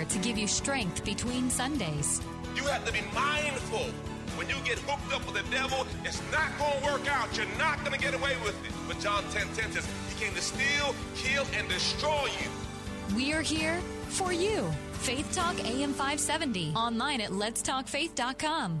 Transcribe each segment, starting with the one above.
Here to give you strength between Sundays. You have to be mindful. When you get hooked up with the devil, it's not going to work out. You're not going to get away with it. But John 10 10 says, He came to steal, kill, and destroy you. We're here for you. Faith Talk AM 570. Online at letstalkfaith.com.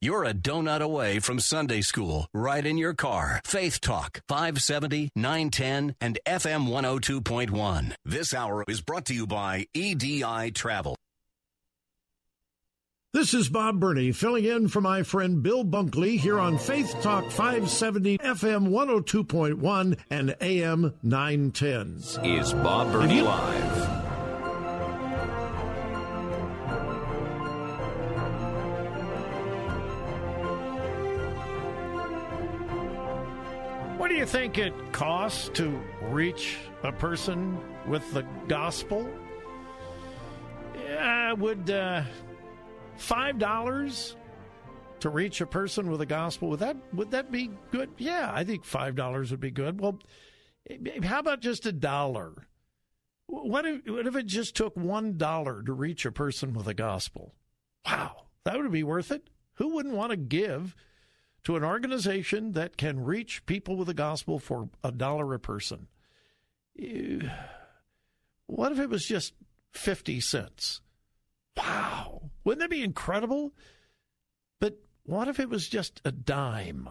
You're a donut away from Sunday school, right in your car. Faith Talk, 570, 910, and FM 102.1. This hour is brought to you by EDI Travel. This is Bob Burney filling in for my friend Bill Bunkley here on Faith Talk 570 FM 102.1 and AM 910. Is Bob Burney Live. What do you think it costs to reach a person with the gospel? Yeah, would uh, five dollars to reach a person with the gospel would that would that be good? Yeah, I think five dollars would be good. Well, how about just a dollar? What if, what if it just took one dollar to reach a person with the gospel? Wow, that would be worth it. Who wouldn't want to give? To an organization that can reach people with the gospel for a dollar a person. Eh, what if it was just 50 cents? Wow. Wouldn't that be incredible? But what if it was just a dime?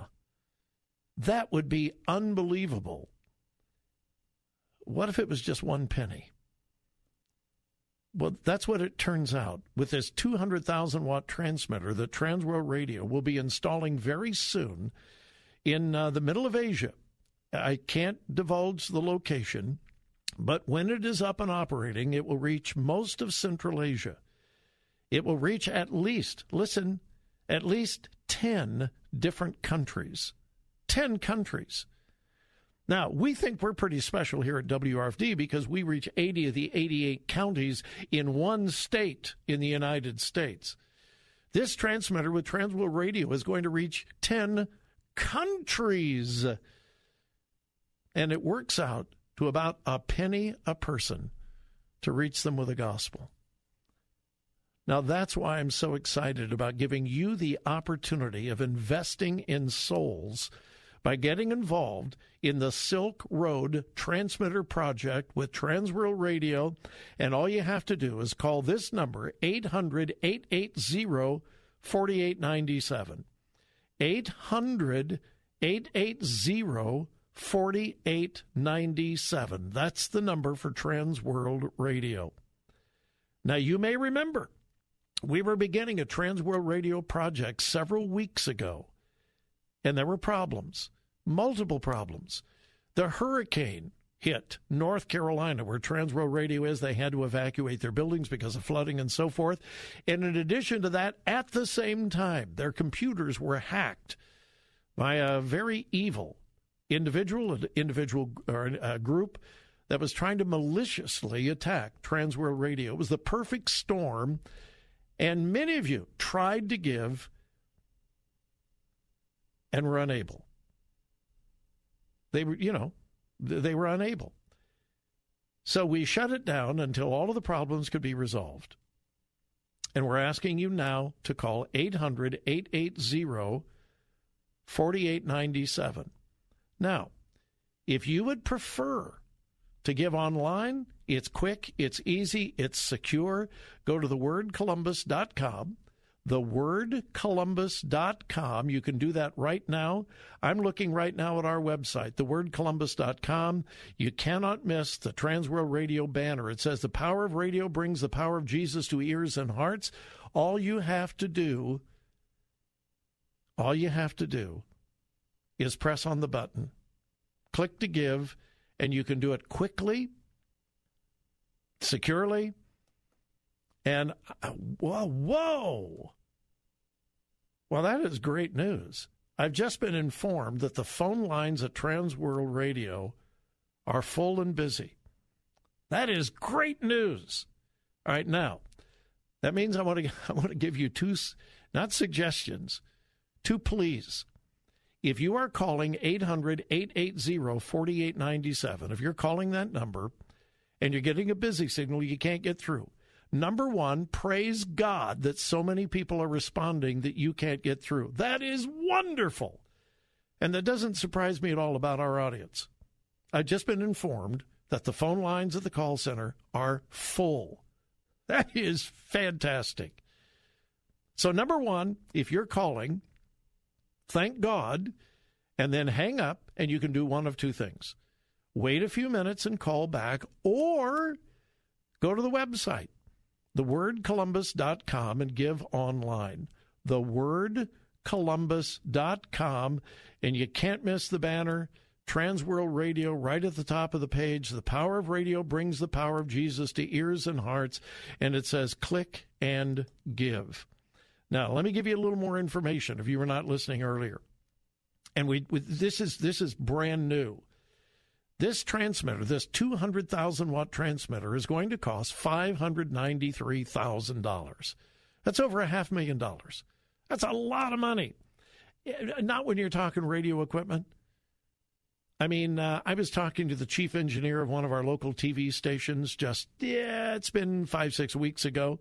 That would be unbelievable. What if it was just one penny? Well, that's what it turns out. With this 200,000 watt transmitter that Transworld Radio will be installing very soon in uh, the middle of Asia. I can't divulge the location, but when it is up and operating, it will reach most of Central Asia. It will reach at least, listen, at least 10 different countries. 10 countries. Now, we think we're pretty special here at WRFD because we reach 80 of the 88 counties in one state in the United States. This transmitter with Transworld Radio is going to reach 10 countries. And it works out to about a penny a person to reach them with the gospel. Now, that's why I'm so excited about giving you the opportunity of investing in souls by getting involved in the Silk Road Transmitter Project with Transworld Radio. And all you have to do is call this number, 800 880 4897. 800 880 4897. That's the number for Transworld Radio. Now, you may remember we were beginning a Transworld Radio project several weeks ago and there were problems, multiple problems. The hurricane hit North Carolina, where Transworld Radio is. They had to evacuate their buildings because of flooding and so forth. And in addition to that, at the same time, their computers were hacked by a very evil individual, an individual or a group that was trying to maliciously attack Transworld Radio. It was the perfect storm. And many of you tried to give and were unable. They were, you know, they were unable. So we shut it down until all of the problems could be resolved. And we're asking you now to call 800 880 4897. Now, if you would prefer to give online. It's quick, it's easy, it's secure. Go to thewordcolumbus.com thewordcolumbus.com. You can do that right now. I'm looking right now at our website, thewordcolumbus.com. You cannot miss the Transworld Radio banner. It says, The power of radio brings the power of Jesus to ears and hearts. All you have to do, all you have to do is press on the button, click to give, and you can do it quickly, securely, and uh, whoa, whoa. Well, that is great news. I've just been informed that the phone lines at Trans World Radio are full and busy. That is great news. All right, now that means I want to I want to give you two not suggestions, two pleas. If you are calling 800-880-4897, if you're calling that number and you're getting a busy signal you can't get through, Number one, praise God that so many people are responding that you can't get through. That is wonderful. And that doesn't surprise me at all about our audience. I've just been informed that the phone lines at the call center are full. That is fantastic. So, number one, if you're calling, thank God, and then hang up, and you can do one of two things wait a few minutes and call back, or go to the website thewordcolumbus.com and give online. Thewordcolumbus.com. And you can't miss the banner. Transworld Radio right at the top of the page. The power of radio brings the power of Jesus to ears and hearts. And it says click and give. Now, let me give you a little more information if you were not listening earlier. And we, we this is this is brand new. This transmitter, this 200,000 watt transmitter, is going to cost $593,000. That's over a half million dollars. That's a lot of money. Not when you're talking radio equipment. I mean, uh, I was talking to the chief engineer of one of our local TV stations just, yeah, it's been five, six weeks ago.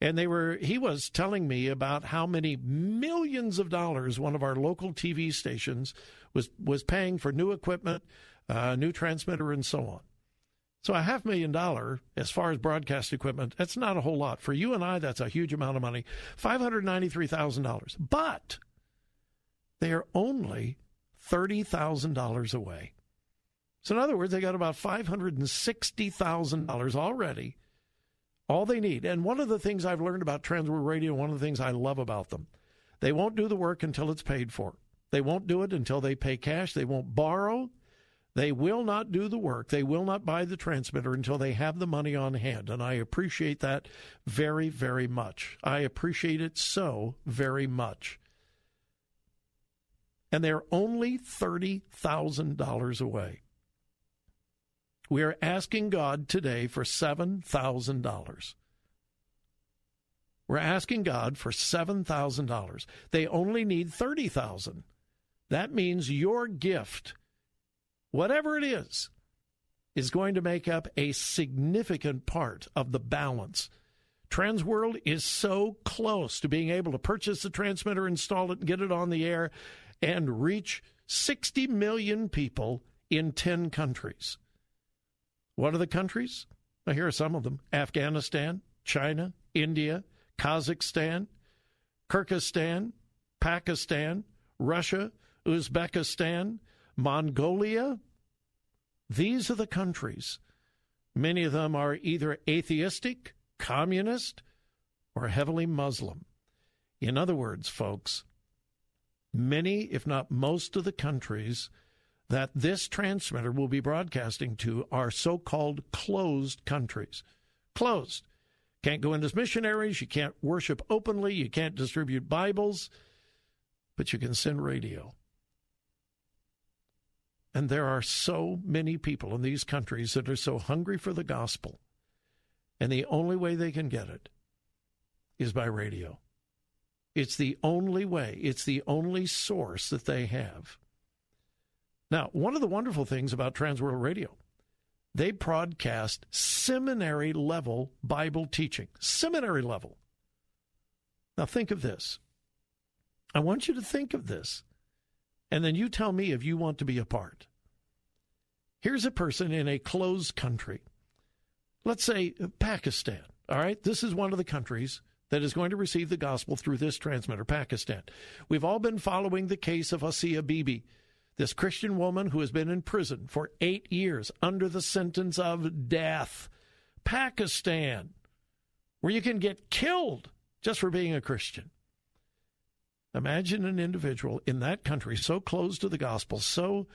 And they were, he was telling me about how many millions of dollars one of our local TV stations was, was paying for new equipment, a new transmitter, and so on. So a half million dollar, as far as broadcast equipment, that's not a whole lot. For you and I, that's a huge amount of money. $593,000. But they are only $30,000 away. So in other words, they got about $560,000 already. All they need. And one of the things I've learned about Transworld Radio, one of the things I love about them, they won't do the work until it's paid for. They won't do it until they pay cash. They won't borrow. They will not do the work. They will not buy the transmitter until they have the money on hand. And I appreciate that very, very much. I appreciate it so very much. And they're only $30,000 away. We are asking God today for $7,000. We're asking God for $7,000. They only need 30,000. That means your gift whatever it is, is going to make up a significant part of the balance. Transworld is so close to being able to purchase the transmitter, install it, and get it on the air, and reach 60 million people in 10 countries. What are the countries? Well, here are some of them Afghanistan, China, India, Kazakhstan, Kyrgyzstan, Pakistan, Russia, Uzbekistan, Mongolia. These are the countries. Many of them are either atheistic, communist, or heavily Muslim. In other words, folks, many, if not most of the countries that this transmitter will be broadcasting to are so called closed countries. Closed. Can't go in as missionaries, you can't worship openly, you can't distribute Bibles, but you can send radio. And there are so many people in these countries that are so hungry for the gospel. And the only way they can get it is by radio. It's the only way, it's the only source that they have. Now, one of the wonderful things about Transworld Radio, they broadcast seminary level Bible teaching. Seminary level. Now, think of this. I want you to think of this. And then you tell me if you want to be a part. Here's a person in a closed country. Let's say Pakistan. All right. This is one of the countries that is going to receive the gospel through this transmitter, Pakistan. We've all been following the case of Asia Bibi, this Christian woman who has been in prison for eight years under the sentence of death. Pakistan, where you can get killed just for being a Christian. Imagine an individual in that country so close to the gospel, so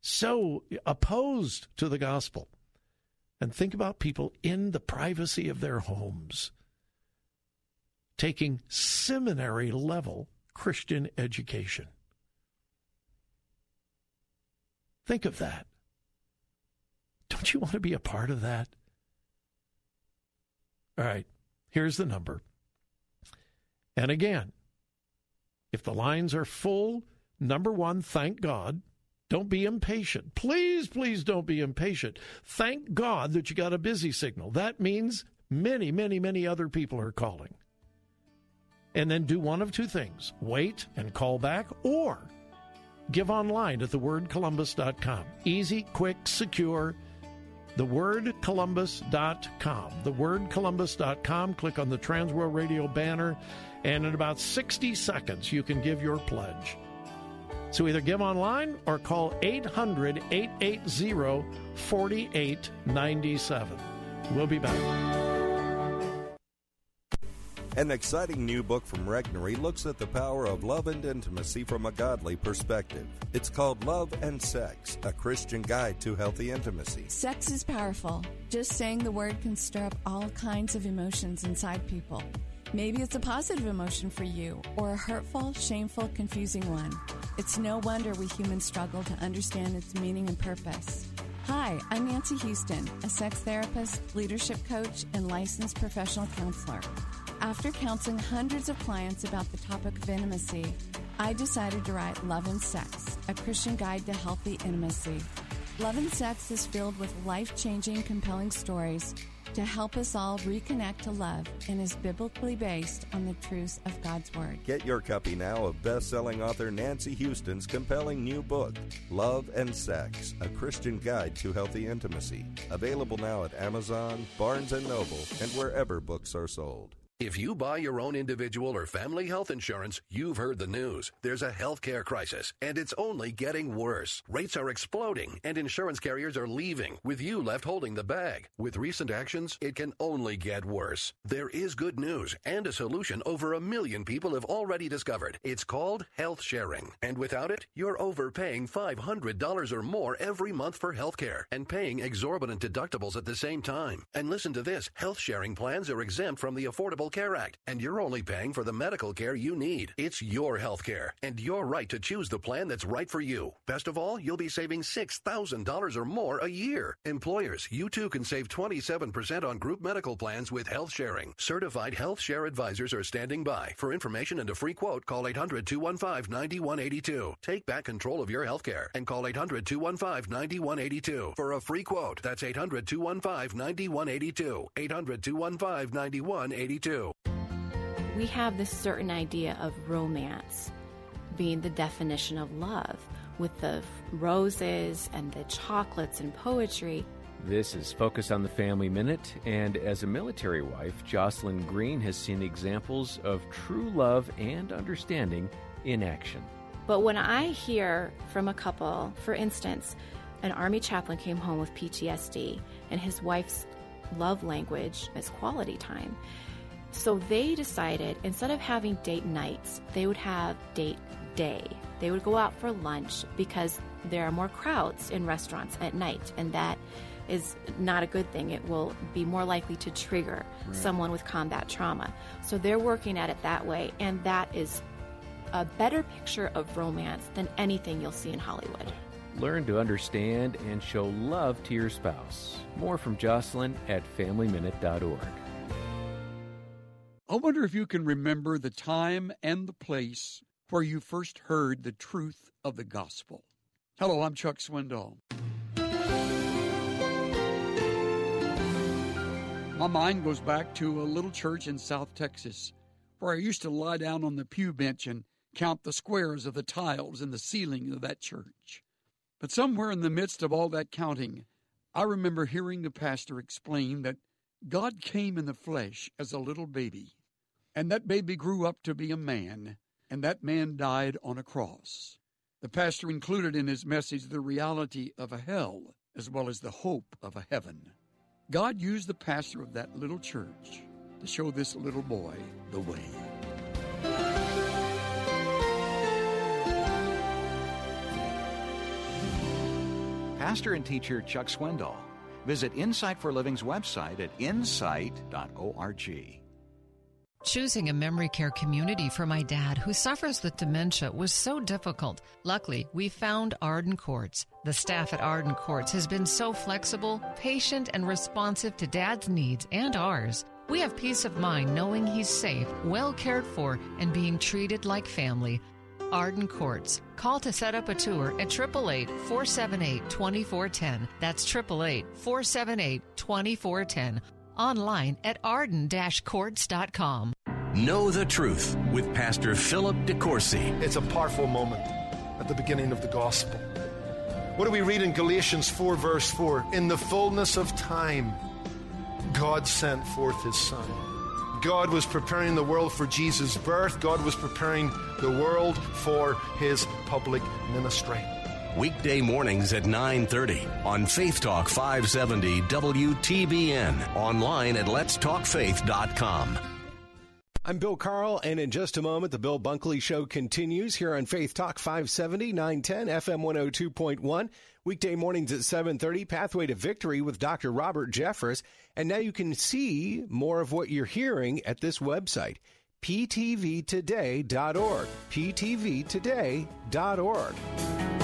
so opposed to the gospel. And think about people in the privacy of their homes taking seminary level Christian education. Think of that. Don't you want to be a part of that? All right, here's the number. And again, if the lines are full, number one, thank God. Don't be impatient. Please, please don't be impatient. Thank God that you got a busy signal. That means many, many, many other people are calling. And then do one of two things wait and call back, or give online at thewordcolumbus.com. Easy, quick, secure. Thewordcolumbus.com. Thewordcolumbus.com. Click on the Transworld Radio banner, and in about 60 seconds, you can give your pledge. So either give online or call 800 880 4897. We'll be back. An exciting new book from Regnery looks at the power of love and intimacy from a godly perspective. It's called Love and Sex, a Christian guide to healthy intimacy. Sex is powerful. Just saying the word can stir up all kinds of emotions inside people. Maybe it's a positive emotion for you, or a hurtful, shameful, confusing one. It's no wonder we humans struggle to understand its meaning and purpose. Hi, I'm Nancy Houston, a sex therapist, leadership coach, and licensed professional counselor. After counseling hundreds of clients about the topic of intimacy, I decided to write Love and Sex, a Christian guide to healthy intimacy. Love and Sex is filled with life changing, compelling stories to help us all reconnect to love and is biblically based on the truths of God's Word. Get your copy now of best selling author Nancy Houston's compelling new book, Love and Sex A Christian Guide to Healthy Intimacy. Available now at Amazon, Barnes and Noble, and wherever books are sold. If you buy your own individual or family health insurance, you've heard the news. There's a healthcare crisis, and it's only getting worse. Rates are exploding, and insurance carriers are leaving, with you left holding the bag. With recent actions, it can only get worse. There is good news and a solution over a million people have already discovered. It's called health sharing, and without it, you're overpaying $500 or more every month for healthcare and paying exorbitant deductibles at the same time. And listen to this health sharing plans are exempt from the Affordable Care Act, and you're only paying for the medical care you need. It's your health care, and your right to choose the plan that's right for you. Best of all, you'll be saving $6,000 or more a year. Employers, you too can save 27% on group medical plans with health sharing. Certified health share advisors are standing by. For information and a free quote, call 800 215 9182. Take back control of your health care and call 800 215 9182 for a free quote. That's 800 215 9182. 800 215 9182. We have this certain idea of romance being the definition of love with the roses and the chocolates and poetry. This is Focus on the Family Minute, and as a military wife, Jocelyn Green has seen examples of true love and understanding in action. But when I hear from a couple, for instance, an Army chaplain came home with PTSD, and his wife's love language is quality time. So they decided instead of having date nights, they would have date day. They would go out for lunch because there are more crowds in restaurants at night, and that is not a good thing. It will be more likely to trigger Right. someone with combat trauma. So they're working at it that way, and that is a better picture of romance than anything you'll see in Hollywood. Learn to understand and show love to your spouse. More from Jocelyn at FamilyMinute.org. I wonder if you can remember the time and the place where you first heard the truth of the gospel. Hello, I'm Chuck Swindoll. My mind goes back to a little church in South Texas where I used to lie down on the pew bench and count the squares of the tiles in the ceiling of that church. But somewhere in the midst of all that counting, I remember hearing the pastor explain that God came in the flesh as a little baby, and that baby grew up to be a man, and that man died on a cross. The pastor included in his message the reality of a hell as well as the hope of a heaven. God used the pastor of that little church to show this little boy the way. Pastor and teacher Chuck Swindoll. Visit Insight for Living's website at insight.org. Choosing a memory care community for my dad, who suffers with dementia, was so difficult. Luckily, we found Arden Courts. The staff at Arden Courts has been so flexible, patient, and responsive to dad's needs and ours. We have peace of mind knowing he's safe, well cared for, and being treated like family. Arden Courts. Call to set up a tour at 888 478 2410. That's 888 478 2410 online at arden-courts.com. Know the truth with Pastor Philip DeCourcy. It's a powerful moment at the beginning of the gospel. What do we read in Galatians 4, verse 4? In the fullness of time, God sent forth his Son. God was preparing the world for Jesus' birth. God was preparing the world for his public ministry. Weekday mornings at 9:30 on Faith Talk 570 WTBN, online at letstalkfaith.com. I'm Bill Carl, and in just a moment, the Bill Bunkley Show continues here on Faith Talk 570, 910, FM 102.1. Weekday mornings at 7.30, Pathway to Victory with Dr. Robert Jeffress. And now you can see more of what you're hearing at this website, ptvtoday.org, ptvtoday.org.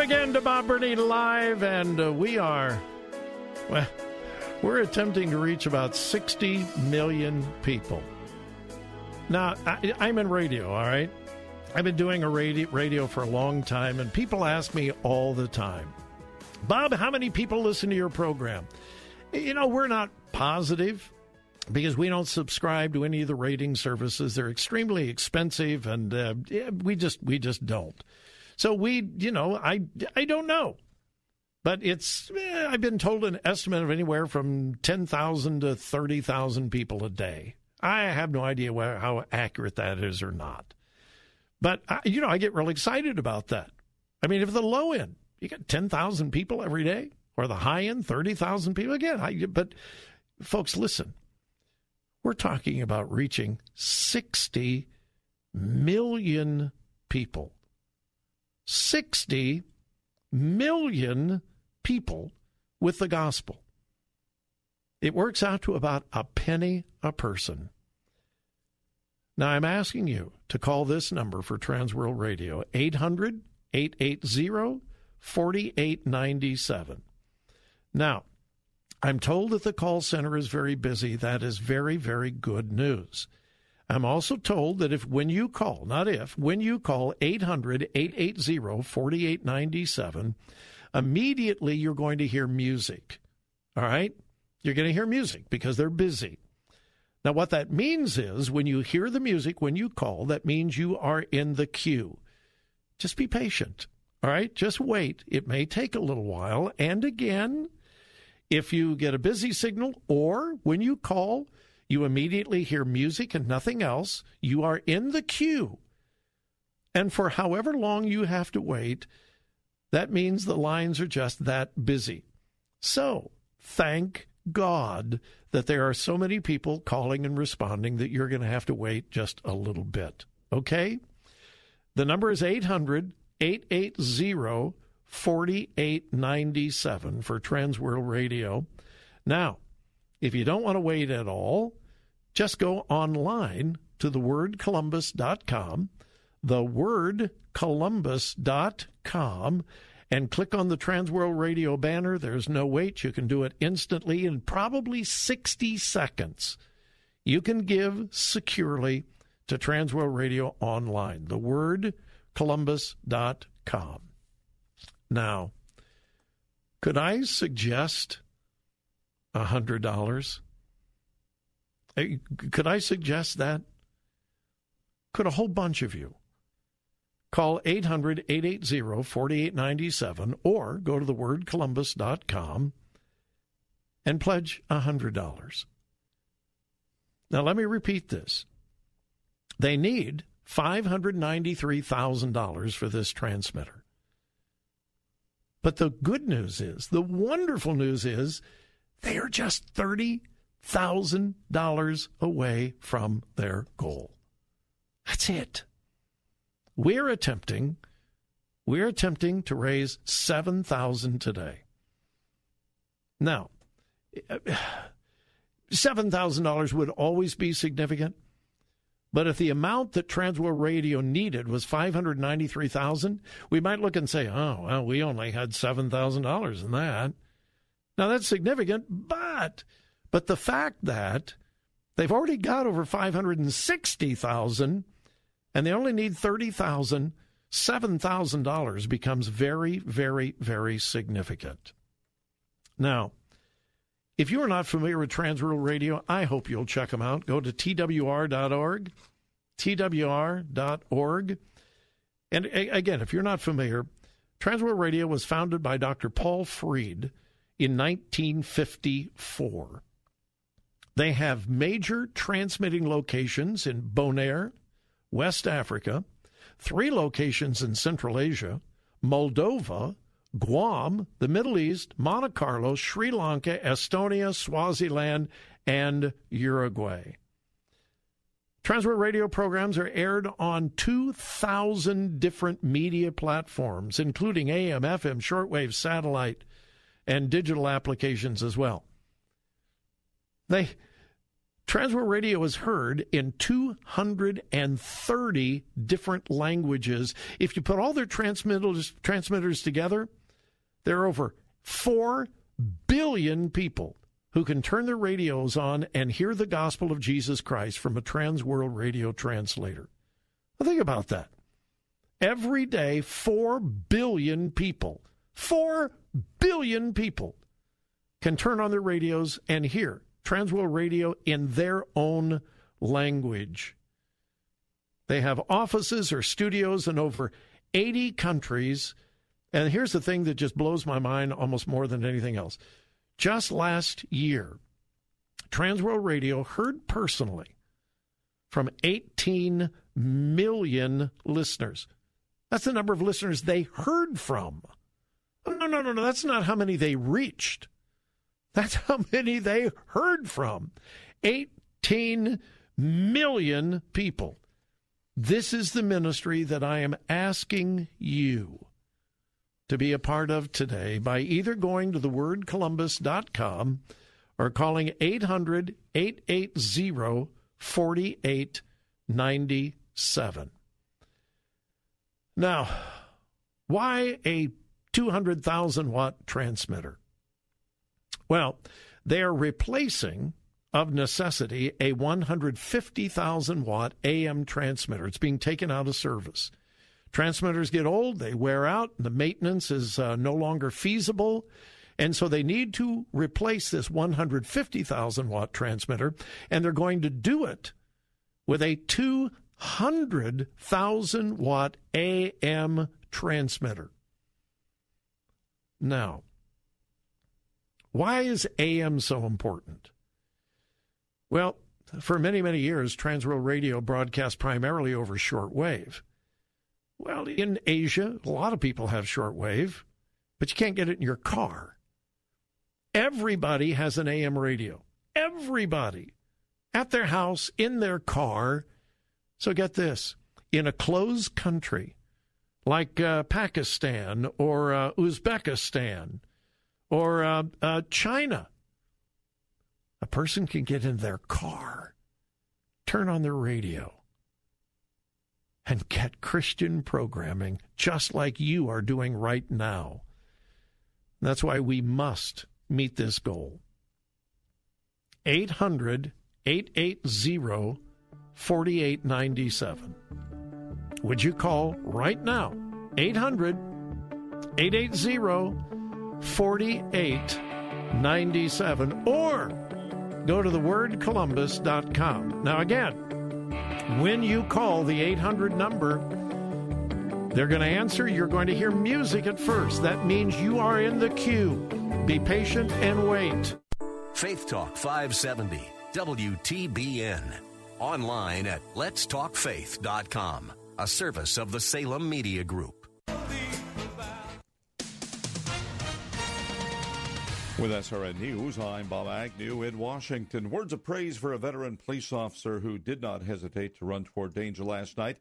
Welcome again to Bob Burney Live, and uh, we are, well, we're attempting to reach about 60 million people. Now, I, I'm in radio, all right? I've been doing a radio, radio for a long time, and people ask me all the time, Bob, how many people listen to your program? You know, we're not positive because we don't subscribe to any of the rating services. They're extremely expensive, and uh, we just we just don't. So we, you know, I I don't know, but it's eh, I've been told an estimate of anywhere from ten thousand to thirty thousand people a day. I have no idea where, how accurate that is or not, but I, you know, I get really excited about that. I mean, if the low end you get ten thousand people every day, or the high end thirty thousand people again, I, but folks, listen. We're talking about reaching 60 million people. 60 million people with the gospel. It works out to about a penny a person. Now, I'm asking you to call this number for Transworld Radio 800 880 4897. Now, I'm told that the call center is very busy. That is very, very good news. I'm also told that if when you call, not if, when you call 800 880 4897, immediately you're going to hear music. All right? You're going to hear music because they're busy. Now, what that means is when you hear the music when you call, that means you are in the queue. Just be patient. All right? Just wait. It may take a little while. And again, if you get a busy signal or when you call, you immediately hear music and nothing else, you are in the queue. And for however long you have to wait, that means the lines are just that busy. So, thank God that there are so many people calling and responding that you're going to have to wait just a little bit. Okay? The number is 800 880 4897 for Transworld Radio. Now, if you don't want to wait at all, just go online to thewordcolumbus.com, thewordcolumbus.com, and click on the Transworld Radio banner. There's no wait. You can do it instantly in probably 60 seconds. you can give securely to Transworld Radio online. The word columbus.com. Now, could I suggest $100? Could I suggest that? Could a whole bunch of you call 800 880 4897 or go to thewordcolumbus.com and pledge $100? Now, let me repeat this. They need $593,000 for this transmitter. But the good news is, the wonderful news is, they are just $30,000 away from their goal. That's it. We're attempting we're attempting to raise 7,000 today. Now, $7,000 would always be significant, but if the amount that Transworld Radio needed was 593,000, we might look and say, "Oh, well, we only had $7,000 in that." Now that's significant, but but the fact that they've already got over 560,000 and they only need 30,000, $7,000 becomes very very very significant. Now, if you are not familiar with Transworld Radio, I hope you'll check them out. Go to twr.org, twr.org. And again, if you're not familiar, Transworld Radio was founded by Dr. Paul Freed in 1954. They have major transmitting locations in Bonaire, West Africa, three locations in Central Asia, Moldova, Guam, the Middle East, Monte Carlo, Sri Lanka, Estonia, Swaziland, and Uruguay. Transworld radio programs are aired on 2,000 different media platforms, including AM, FM, shortwave, satellite, and digital applications as well. They Transworld Radio is heard in 230 different languages. If you put all their transmitters, transmitters together, there are over 4 billion people who can turn their radios on and hear the gospel of Jesus Christ from a transworld radio translator. Well, think about that. Every day, 4 billion people, 4 billion people can turn on their radios and hear transworld radio in their own language. They have offices or studios in over 80 countries and here's the thing that just blows my mind almost more than anything else. Just last year, Transworld Radio heard personally from 18 million listeners. That's the number of listeners they heard from. No, no, no, no. That's not how many they reached. That's how many they heard from. 18 million people. This is the ministry that I am asking you to be a part of today by either going to thewordcolumbus.com or calling 800 880 4897. Now, why a 200,000 watt transmitter? Well, they are replacing, of necessity, a 150,000 watt AM transmitter. It's being taken out of service. Transmitters get old, they wear out, the maintenance is uh, no longer feasible. And so they need to replace this 150,000 watt transmitter, and they're going to do it with a 200,000 watt AM transmitter. Now, why is AM so important? Well, for many, many years, Transworld Radio broadcast primarily over shortwave. Well, in Asia, a lot of people have shortwave, but you can't get it in your car. Everybody has an AM radio. Everybody. At their house, in their car. So get this in a closed country like uh, Pakistan or uh, Uzbekistan or uh, uh China, a person can get in their car, turn on their radio, and get Christian programming just like you are doing right now. That's why we must meet this goal. 800 880 4897. Would you call right now? 800 880 4897 or go to thewordcolumbus.com. Now, again, when you call the 800 number, they're going to answer. You're going to hear music at first. That means you are in the queue. Be patient and wait. Faith Talk 570, WTBN. Online at letstalkfaith.com, a service of the Salem Media Group. With SRN News, I'm Bob Agnew in Washington. Words of praise for a veteran police officer who did not hesitate to run toward danger last night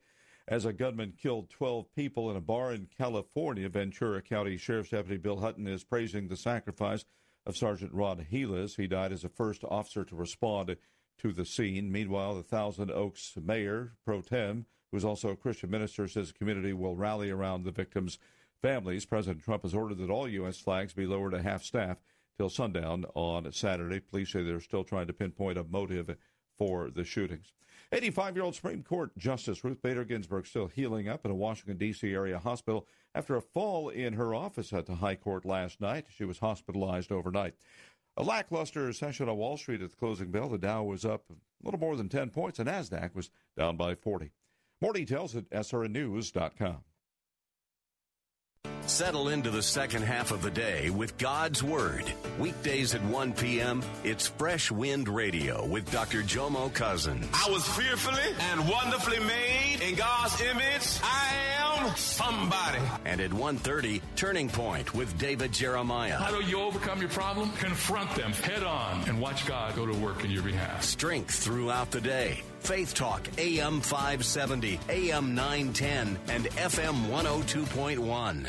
as a gunman killed 12 people in a bar in California. Ventura County Sheriff's Deputy Bill Hutton is praising the sacrifice of Sergeant Ron Helus. He died as the first officer to respond to the scene. Meanwhile, the Thousand Oaks mayor, pro tem, who is also a Christian minister, says the community will rally around the victims' families. President Trump has ordered that all U.S. flags be lowered to half staff till sundown on Saturday. Police say they're still trying to pinpoint a motive for the shootings. 85 year old Supreme Court Justice Ruth Bader Ginsburg still healing up in a Washington, D.C. area hospital after a fall in her office at the High Court last night. She was hospitalized overnight. A lackluster session on Wall Street at the closing bell. The Dow was up a little more than 10 points, and NASDAQ was down by 40. More details at srnnews.com. Settle into the second half of the day with God's Word. Weekdays at 1 p.m., it's Fresh Wind Radio with Dr. Jomo Cousins. I was fearfully and wonderfully made in God's image. I am somebody. And at 1.30, Turning Point with David Jeremiah. How do you overcome your problem? Confront them head on and watch God go to work in your behalf. Strength throughout the day. Faith Talk AM 570, AM 910, and FM 102.1.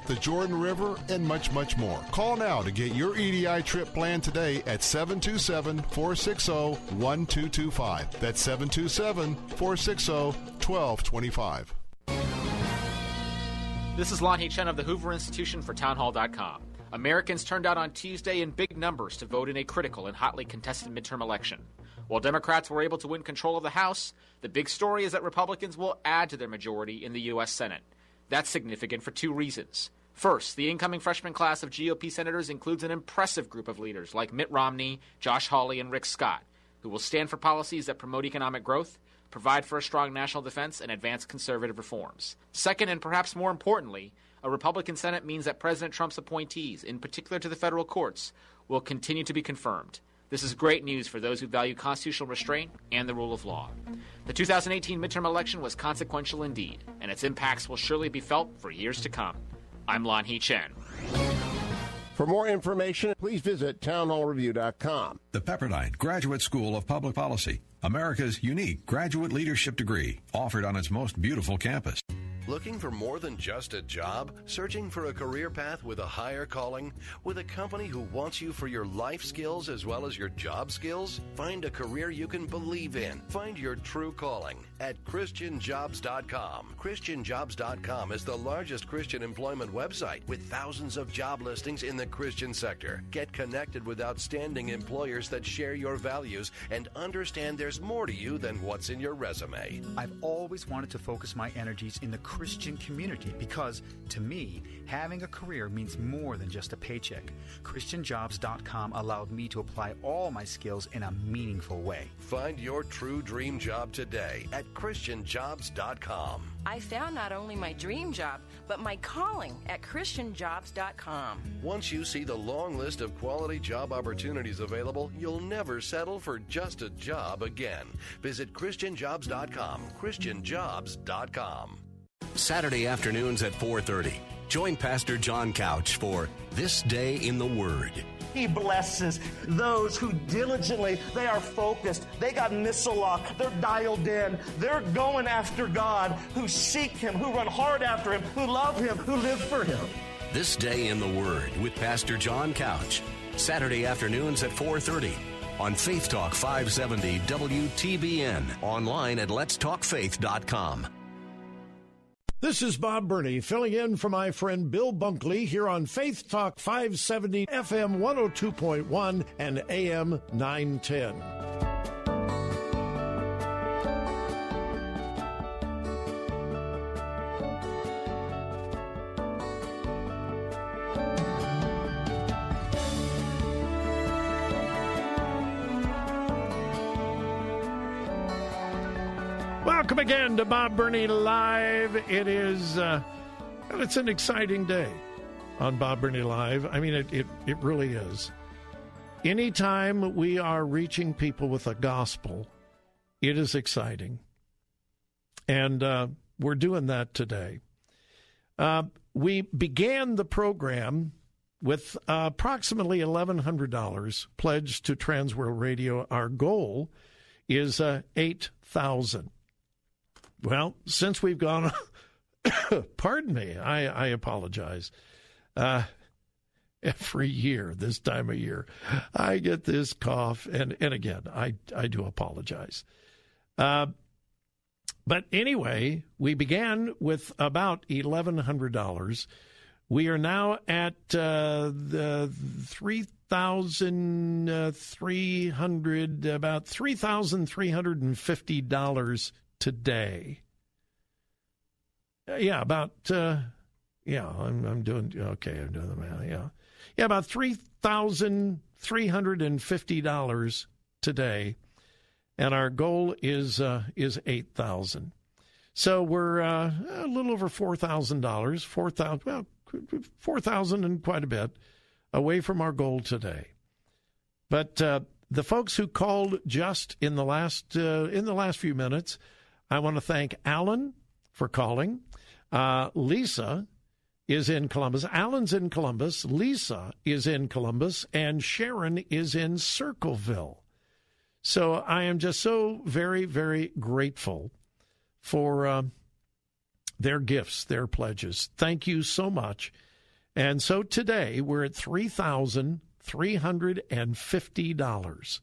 the Jordan River, and much, much more. Call now to get your EDI trip planned today at 727 460 1225. That's 727 460 1225. This is Lanhee Chen of the Hoover Institution for Townhall.com. Americans turned out on Tuesday in big numbers to vote in a critical and hotly contested midterm election. While Democrats were able to win control of the House, the big story is that Republicans will add to their majority in the U.S. Senate. That's significant for two reasons. First, the incoming freshman class of GOP senators includes an impressive group of leaders like Mitt Romney, Josh Hawley, and Rick Scott, who will stand for policies that promote economic growth, provide for a strong national defense, and advance conservative reforms. Second, and perhaps more importantly, a Republican Senate means that President Trump's appointees, in particular to the federal courts, will continue to be confirmed. This is great news for those who value constitutional restraint and the rule of law. The 2018 midterm election was consequential indeed, and its impacts will surely be felt for years to come. I'm Lanhee Chen. For more information, please visit townhallreview.com. The Pepperdine Graduate School of Public Policy, America's unique graduate leadership degree, offered on its most beautiful campus. Looking for more than just a job? Searching for a career path with a higher calling? With a company who wants you for your life skills as well as your job skills? Find a career you can believe in. Find your true calling at ChristianJobs.com. ChristianJobs.com is the largest Christian employment website with thousands of job listings in the Christian sector. Get connected with outstanding employers that share your values and understand there's more to you than what's in your resume. I've always wanted to focus my energies in the Christian community because, to me, having a career means more than just a paycheck. ChristianJobs.com allowed me to apply all my skills in a meaningful way. Find your true dream job today at ChristianJobs.com. I found not only my dream job, but my calling at ChristianJobs.com. Once you see the long list of quality job opportunities available, you'll never settle for just a job again. Visit ChristianJobs.com. ChristianJobs.com. Saturday afternoons at 4:30. Join Pastor John Couch for This Day in the Word. He blesses those who diligently, they are focused, they got missile lock, they're dialed in, they're going after God, who seek Him, who run hard after Him, who love Him, who live for Him. This Day in the Word with Pastor John Couch. Saturday afternoons at 4:30 on Faith Talk 570 WTBN. Online at letstalkfaith.com. This is Bob Burney filling in for my friend Bill Bunkley here on Faith Talk 570 FM 102.1 and AM 910. Welcome again to Bob Burney Live. It is, uh, it's an exciting day on Bob Burney Live. I mean, it, it, it really is. Anytime we are reaching people with a gospel, it is exciting. And uh, we're doing that today. Uh, we began the program with uh, approximately $1,100 pledged to Transworld Radio. Our goal is uh, 8000 well, since we've gone, pardon me, I, I apologize. Uh, every year, this time of year, I get this cough, and, and again, I, I do apologize. Uh, but anyway, we began with about $1,100. We are now at uh, the 3300 about $3,350 today. Uh, yeah, about uh, yeah, I'm I'm doing okay. I'm doing the math. Yeah, yeah, about three thousand three hundred and fifty dollars today, and our goal is uh, is eight thousand. So we're uh, a little over four thousand dollars, four thousand well, four thousand and quite a bit away from our goal today. But uh, the folks who called just in the last uh, in the last few minutes. I want to thank Alan for calling. Uh, Lisa is in Columbus. Alan's in Columbus. Lisa is in Columbus. And Sharon is in Circleville. So I am just so very, very grateful for uh, their gifts, their pledges. Thank you so much. And so today we're at $3,350.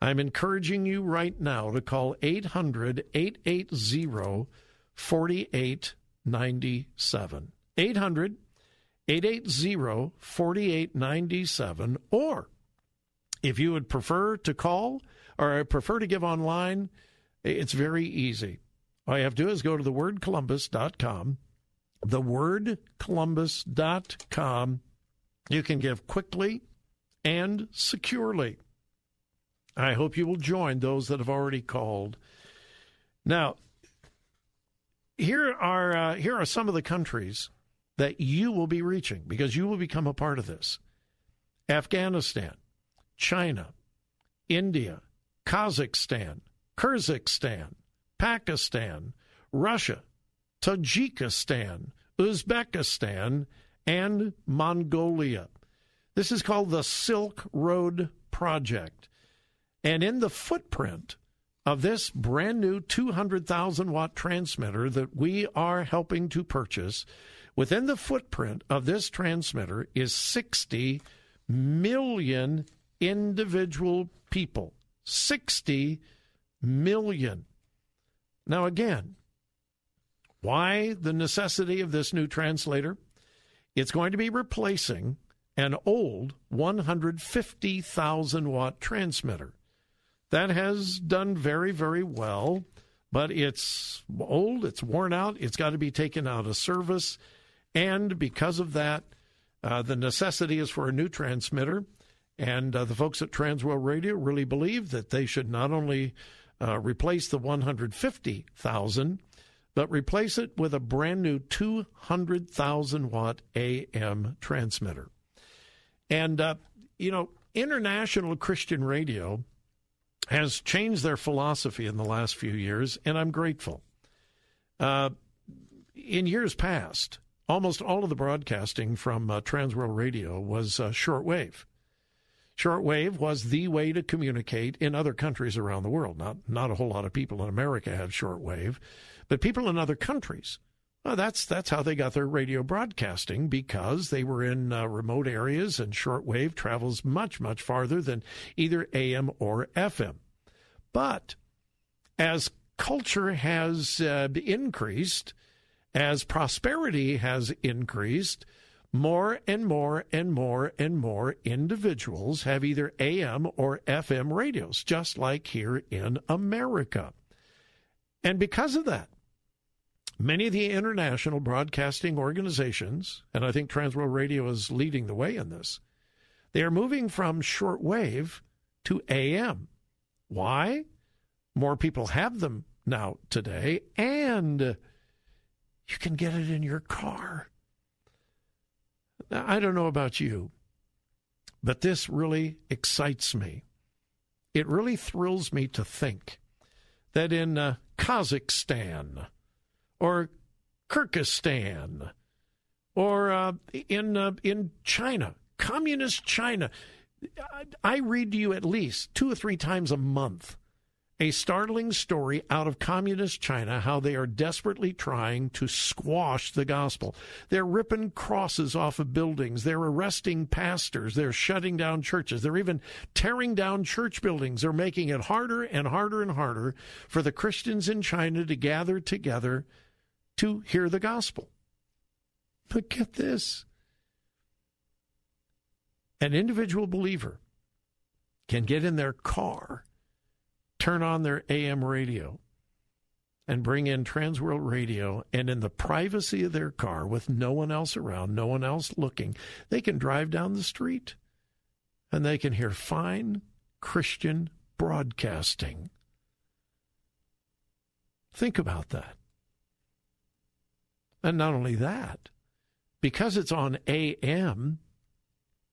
I'm encouraging you right now to call 800 880 4897. 800 880 4897. Or if you would prefer to call or prefer to give online, it's very easy. All you have to do is go to thewordcolumbus.com. Thewordcolumbus.com. You can give quickly and securely. I hope you will join those that have already called. Now, here are uh, here are some of the countries that you will be reaching because you will become a part of this: Afghanistan, China, India, Kazakhstan, Kyrgyzstan, Pakistan, Russia, Tajikistan, Uzbekistan, and Mongolia. This is called the Silk Road Project. And in the footprint of this brand new 200,000 watt transmitter that we are helping to purchase, within the footprint of this transmitter is 60 million individual people. 60 million. Now, again, why the necessity of this new translator? It's going to be replacing an old 150,000 watt transmitter that has done very, very well, but it's old, it's worn out, it's got to be taken out of service. And because of that, uh, the necessity is for a new transmitter. And uh, the folks at Transworld Radio really believe that they should not only uh, replace the 150,000, but replace it with a brand new 200,000 watt AM transmitter. And, uh, you know, International Christian Radio has changed their philosophy in the last few years, and I'm grateful. Uh, in years past, almost all of the broadcasting from uh, Transworld Radio was uh, shortwave. Shortwave was the way to communicate in other countries around the world. Not not a whole lot of people in America had shortwave, but people in other countries. Well, that's that's how they got their radio broadcasting because they were in uh, remote areas and shortwave travels much much farther than either AM or FM. But as culture has uh, increased, as prosperity has increased, more and more and more and more individuals have either AM or FM radios, just like here in America. And because of that, many of the international broadcasting organizations, and I think Transworld Radio is leading the way in this, they are moving from shortwave to AM. Why? More people have them now today, and you can get it in your car. Now, I don't know about you, but this really excites me. It really thrills me to think that in uh, Kazakhstan or Kyrgyzstan or uh, in uh, in China, communist China, I read to you at least two or three times a month a startling story out of communist China how they are desperately trying to squash the gospel. They're ripping crosses off of buildings. They're arresting pastors. They're shutting down churches. They're even tearing down church buildings. They're making it harder and harder and harder for the Christians in China to gather together to hear the gospel. But get this an individual believer can get in their car turn on their AM radio and bring in Transworld Radio, and in the privacy of their car with no one else around, no one else looking, they can drive down the street and they can hear fine Christian broadcasting. Think about that. And not only that, because it's on AM,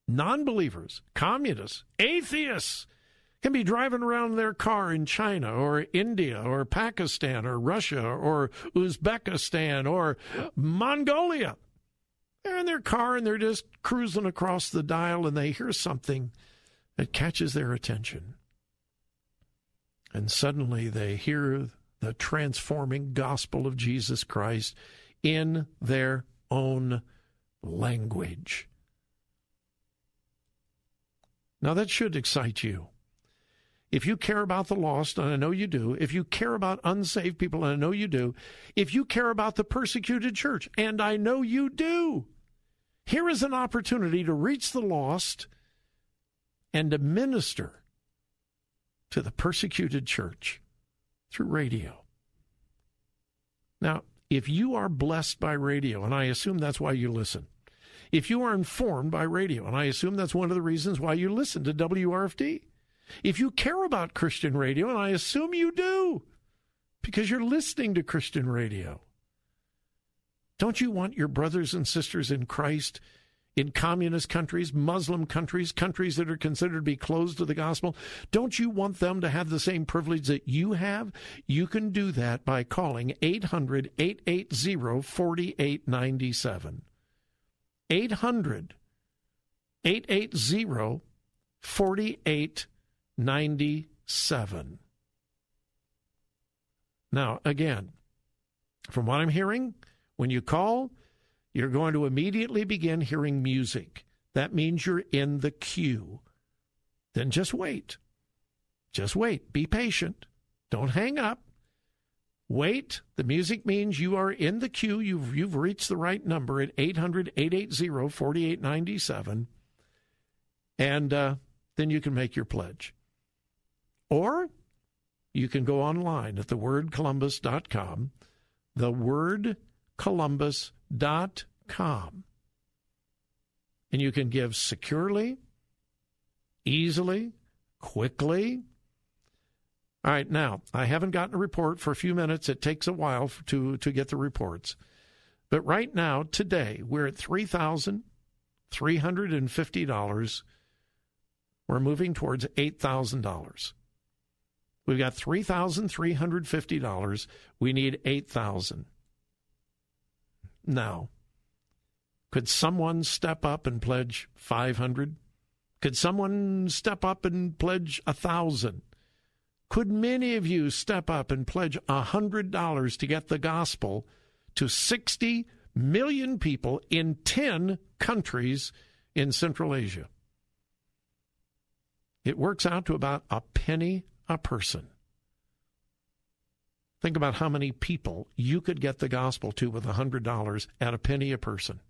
non believers, communists, atheists, can be driving around their car in China or India or Pakistan or Russia or Uzbekistan or Mongolia. They're in their car and they're just cruising across the dial and they hear something that catches their attention. And suddenly they hear the transforming gospel of Jesus Christ in their own language. Now, that should excite you. If you care about the lost, and I know you do, if you care about unsaved people, and I know you do, if you care about the persecuted church, and I know you do, here is an opportunity to reach the lost and to minister to the persecuted church through radio. Now, if you are blessed by radio, and I assume that's why you listen, if you are informed by radio, and I assume that's one of the reasons why you listen to WRFD, if you care about Christian radio, and I assume you do, because you're listening to Christian radio, don't you want your brothers and sisters in Christ in communist countries, Muslim countries, countries that are considered to be closed to the gospel, don't you want them to have the same privilege that you have? You can do that by calling 800 880 4897. 800 880 4897. Now, again, from what I'm hearing, when you call, you're going to immediately begin hearing music. That means you're in the queue. Then just wait. Just wait. Be patient. Don't hang up. Wait. The music means you are in the queue. You've, you've reached the right number at 800 880 4897. And uh, then you can make your pledge. Or you can go online at thewordcolumbus.com, thewordcolumbus.com, and you can give securely, easily, quickly. All right, now, I haven't gotten a report for a few minutes. It takes a while to, to get the reports. But right now, today, we're at $3,350. We're moving towards $8,000. We've got $3,350. We need 8000 Now, could someone step up and pledge 500 Could someone step up and pledge a 1000 Could many of you step up and pledge $100 to get the gospel to 60 million people in 10 countries in Central Asia? It works out to about a penny a person. Think about how many people you could get the gospel to with $100 at a penny a person.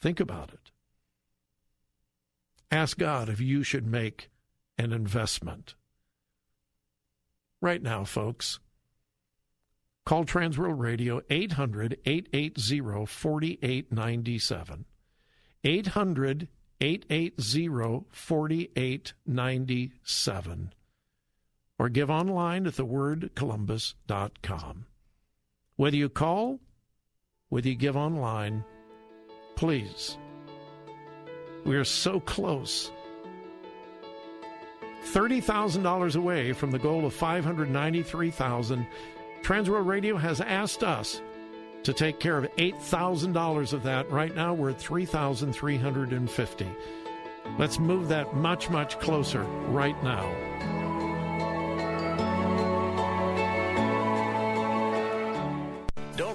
Think about it. Ask God if you should make an investment. Right now, folks, call Transworld Radio 800 880 4897. 800 880 4897 or give online at thewordcolumbus.com. Whether you call, whether you give online, please. We are so close. $30,000 away from the goal of 593,000. Transworld Radio has asked us to take care of $8,000 of that. Right now, we're at 3,350. Let's move that much, much closer right now.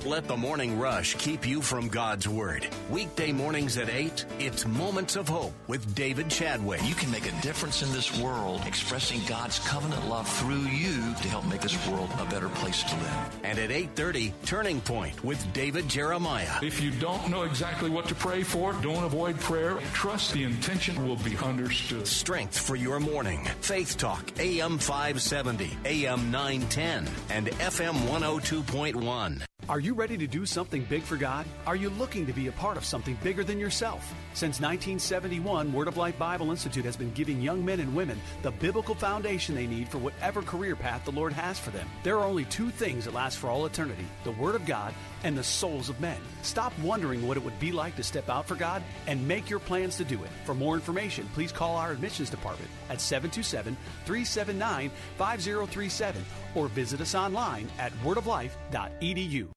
Let the morning rush keep you from God's Word. Weekday mornings at 8, it's Moments of Hope with David Chadwick. You can make a difference in this world expressing God's covenant love through you to help make this world a better place to live. And at 8:30, Turning Point with David Jeremiah. If you don't know exactly what to pray for, don't avoid prayer. Trust the intention will be understood. Strength for your morning. Faith Talk, AM 570, AM 910, and FM 102.1. Are you ready to do something big for God? Are you looking to be a part of something bigger than yourself? Since 1971, Word of Life Bible Institute has been giving young men and women the biblical foundation they need for whatever career path the Lord has for them. There are only two things that last for all eternity the Word of God and the souls of men. Stop wondering what it would be like to step out for God and make your plans to do it. For more information, please call our admissions department at 727 379 5037 or visit us online at wordoflife.edu.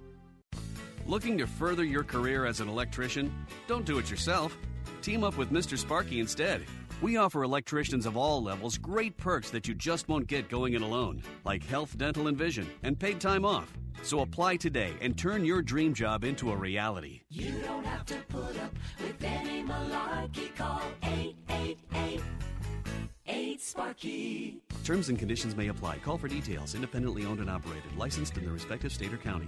Looking to further your career as an electrician? Don't do it yourself. Team up with Mr. Sparky instead. We offer electricians of all levels great perks that you just won't get going it alone, like health, dental, and vision, and paid time off. So apply today and turn your dream job into a reality. You don't have to put up with any malarkey. Call 888 8 Sparky. Terms and conditions may apply. Call for details. Independently owned and operated. Licensed in the respective state or county.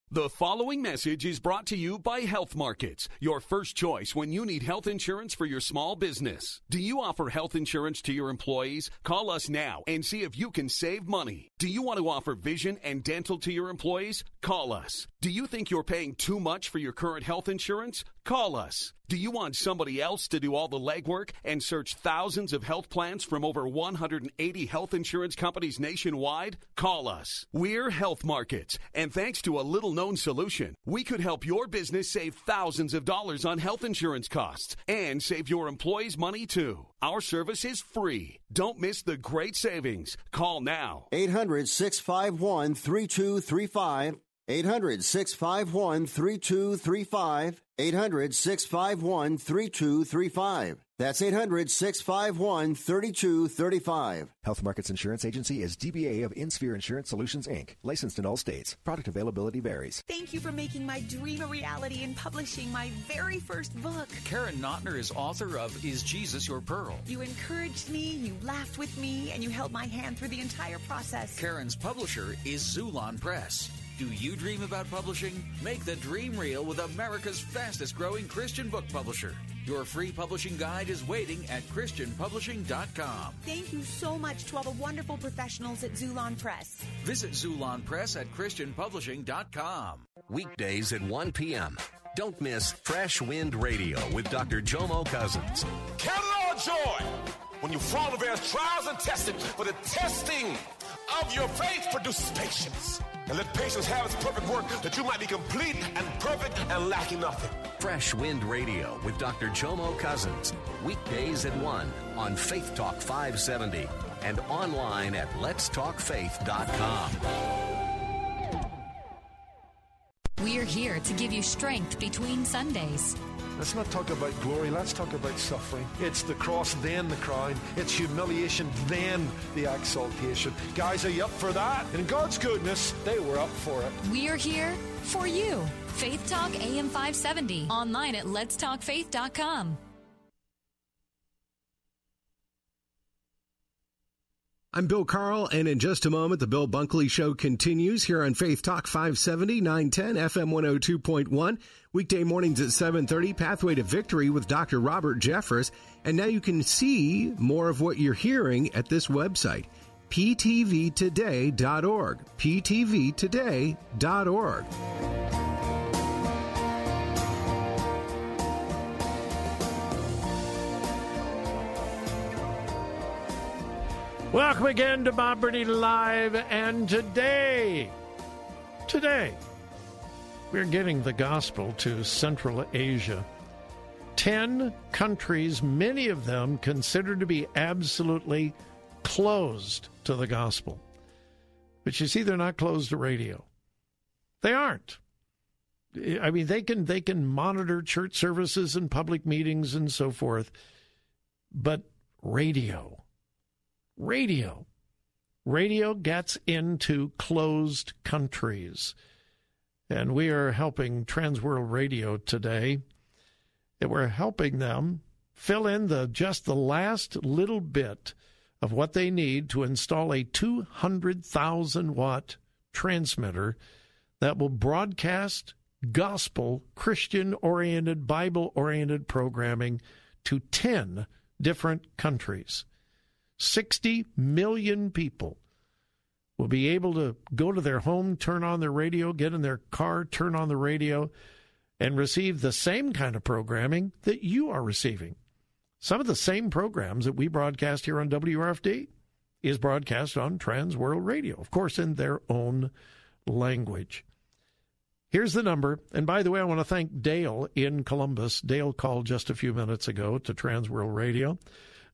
800 776 6094. 800 776 6094. The following message is brought to you by Health Markets, your first choice when you need health insurance for your small business. Do you offer health insurance to your employees? Call us now and see if you can save money. Do you want to offer vision and dental to your employees? Call us. Do you think you're paying too much for your current health insurance? Call us. Do you want somebody else to do all the legwork and search thousands of health plans from over 180 health insurance companies nationwide? Call us. We're Health Markets, and thanks to a little known solution, we could help your business save thousands of dollars on health insurance costs and save your employees money too. Our service is free. Don't miss the great savings. Call now. 800 651 3235. 800 651 3235. 800 651 3235. That's 800 651 3235. Health Markets Insurance Agency is DBA of InSphere Insurance Solutions, Inc., licensed in all states. Product availability varies. Thank you for making my dream a reality and publishing my very first book. Karen Notner is author of Is Jesus Your Pearl? You encouraged me, you laughed with me, and you held my hand through the entire process. Karen's publisher is Xulon Press. Do you dream about publishing? Make the dream real with America's fastest growing Christian book publisher. Your free publishing guide is waiting at ChristianPublishing.com. Thank you so much to all the wonderful professionals at Xulon Press. Visit Xulon Press at ChristianPublishing.com. Weekdays at 1 p.m. Don't miss Fresh Wind Radio with Dr. Jomo Cousins. Count it all joy when you fall into various trials and testing, for the testing of your faith produces patience. And let patience have its perfect work, that you might be complete and perfect and lacking nothing. Fresh Wind Radio with Dr. Jomo Cousins. Weekdays at 1 on Faith Talk 570 and online at letstalkfaith.com. We're here to give you strength between Sundays. Let's not talk about glory, let's talk about suffering. It's the cross, then the crown. It's humiliation, then the exaltation. Guys, are you up for that? In God's goodness, they were up for it. We're here for you. Faith Talk AM 570. Online at letstalkfaith.com. I'm Bill Carl, and in just a moment, the Bill Bunkley Show continues here on Faith Talk 570, 910, FM 102.1. Weekday mornings at 7.30, Pathway to Victory with Dr. Robert Jeffress. And now you can see more of what you're hearing at this website, ptvtoday.org. ptvtoday.org. Welcome again to Bob Burney Live, and today, today, we're getting the gospel to Central Asia. Ten countries, many of them considered to be absolutely closed to the gospel. But you see, they're not closed to radio. They aren't. I mean, they can they can monitor church services and public meetings and so forth, but radio, radio, radio gets into closed countries. And we are helping Transworld Radio today. And we're helping them fill in the just the last little bit of what they need to install a 200,000 watt transmitter that will broadcast gospel, Christian oriented, Bible oriented programming to 10 different countries. 60 million people will be able to go to their home, turn on their radio, get in their car, turn on the radio, and receive the same kind of programming that you are receiving. Some of the same programs that we broadcast here on WRFD is broadcast on Trans World Radio, of course, in their own language. Here's the number. And by the way, I want to thank Dale in Columbus. Dale called just a few minutes ago to Trans World Radio.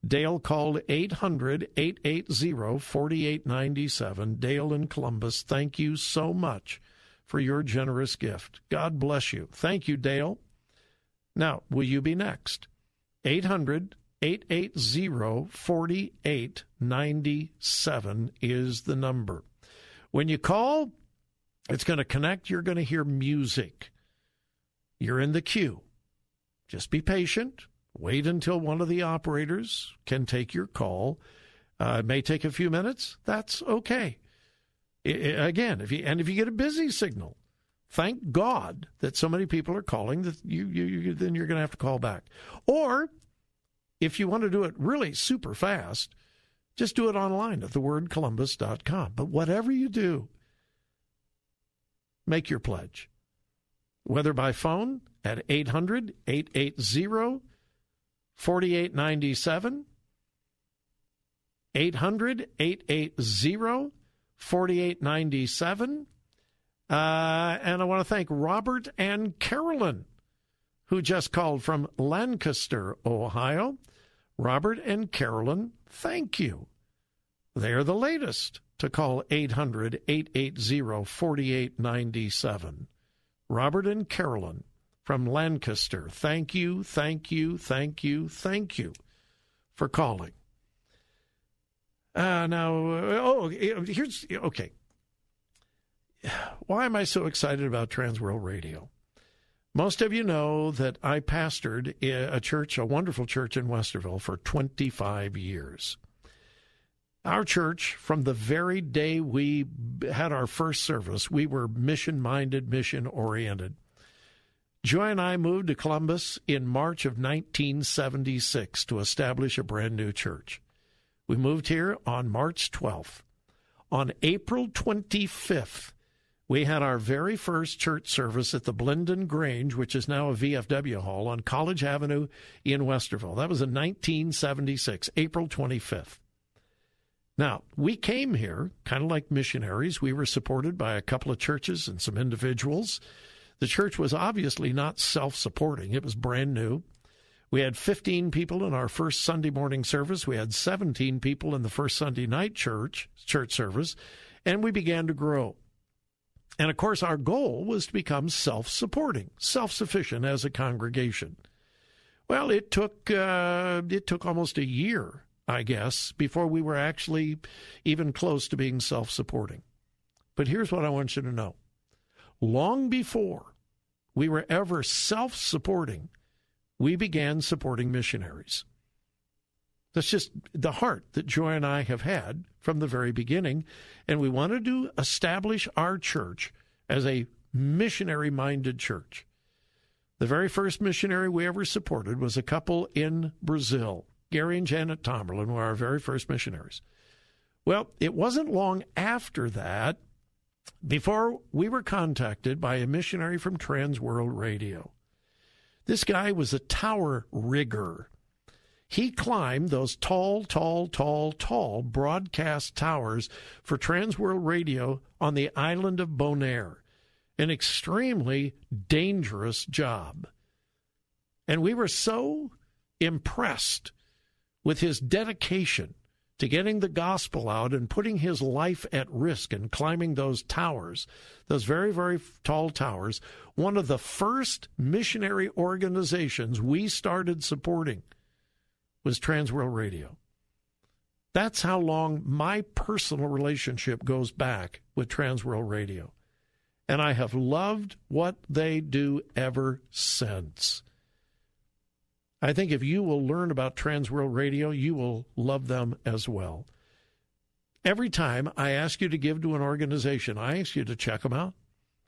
Dale called 800 880 4897. Dale in Columbus, thank you so much for your generous gift. God bless you. Thank you, Dale. Now, will you be next? 800 880 4897 is the number. When you call, it's going to connect. You're going to hear music. You're in the queue. Just be patient. Wait until one of the operators can take your call. Uh, it may take a few minutes. That's okay. I, again, if you and if you get a busy signal, Thank God that so many people are calling that you, you, you then you're going to have to call back. Or if you want to do it really super fast, just do it online at thewordcolumbus.com. But whatever you do, make your pledge. Whether by phone at 800 880 4897, 800 880 4897. Uh, and I want to thank Robert and Carolyn, who just called from Lancaster, Ohio. Robert and Carolyn, thank you. They're the latest to call 800 880 4897. Robert and Carolyn from Lancaster, thank you, thank you, thank you, thank you for calling. Uh, now, oh, here's okay. Why am I so excited about Transworld Radio? Most of you know that I pastored a church, a wonderful church in Westerville, for 25 years. Our church, from the very day we had our first service, we were mission minded, mission oriented. Joy and I moved to Columbus in March of 1976 to establish a brand new church. We moved here on March 12th. On April 25th, we had our very first church service at the Blendon Grange, which is now a VFW hall on College Avenue in Westerville. That was in 1976, April 25th. Now, we came here kind of like missionaries. We were supported by a couple of churches and some individuals. The church was obviously not self supporting, it was brand new. We had 15 people in our first Sunday morning service. We had 17 people in the first Sunday night church church service, and we began to grow. And of course, our goal was to become self-supporting, self-sufficient as a congregation. Well, it took uh, it took almost a year, I guess, before we were actually even close to being self-supporting. But here's what I want you to know: long before we were ever self-supporting, we began supporting missionaries. That's just the heart that Joy and I have had from the very beginning. And we wanted to establish our church as a missionary minded church. The very first missionary we ever supported was a couple in Brazil. Gary and Janet Tomerlin were our very first missionaries. Well, it wasn't long after that before we were contacted by a missionary from Trans World Radio. This guy was a tower rigger. He climbed those tall, tall, tall, tall broadcast towers for Transworld Radio on the island of Bonaire. An extremely dangerous job. And we were so impressed with his dedication to getting the gospel out and putting his life at risk and climbing those towers, those very, very tall towers, one of the first missionary organizations we started supporting was Transworld Radio. That's how long my personal relationship goes back with Transworld Radio. And I have loved what they do ever since. I think if you will learn about Transworld Radio, you will love them as well. Every time I ask you to give to an organization, I ask you to check them out.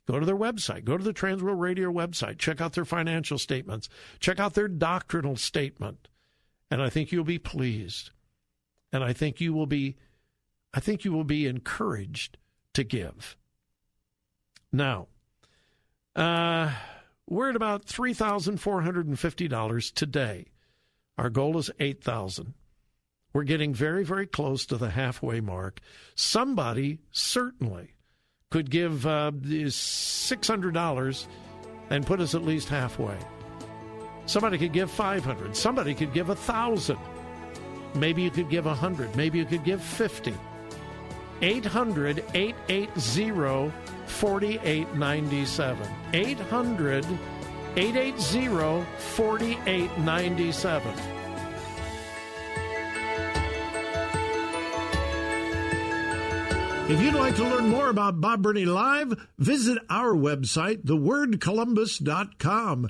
Go to their website, go to the Transworld Radio website, check out their financial statements, check out their doctrinal statement, and I think you'll be pleased. And I think you will be I think you will be encouraged to give. Now, uh we're at about $3,450 today. Our goal is 8000 We're getting very, very close to the halfway mark. Somebody certainly could give uh, $600 and put us at least halfway. Somebody could give 500. Somebody could give 1000. Maybe you could give 100. Maybe you could give 50. 800 880 4897. 800 880 4897. If you'd like to learn more about Bob Burney Live, visit our website, thewordcolumbus.com.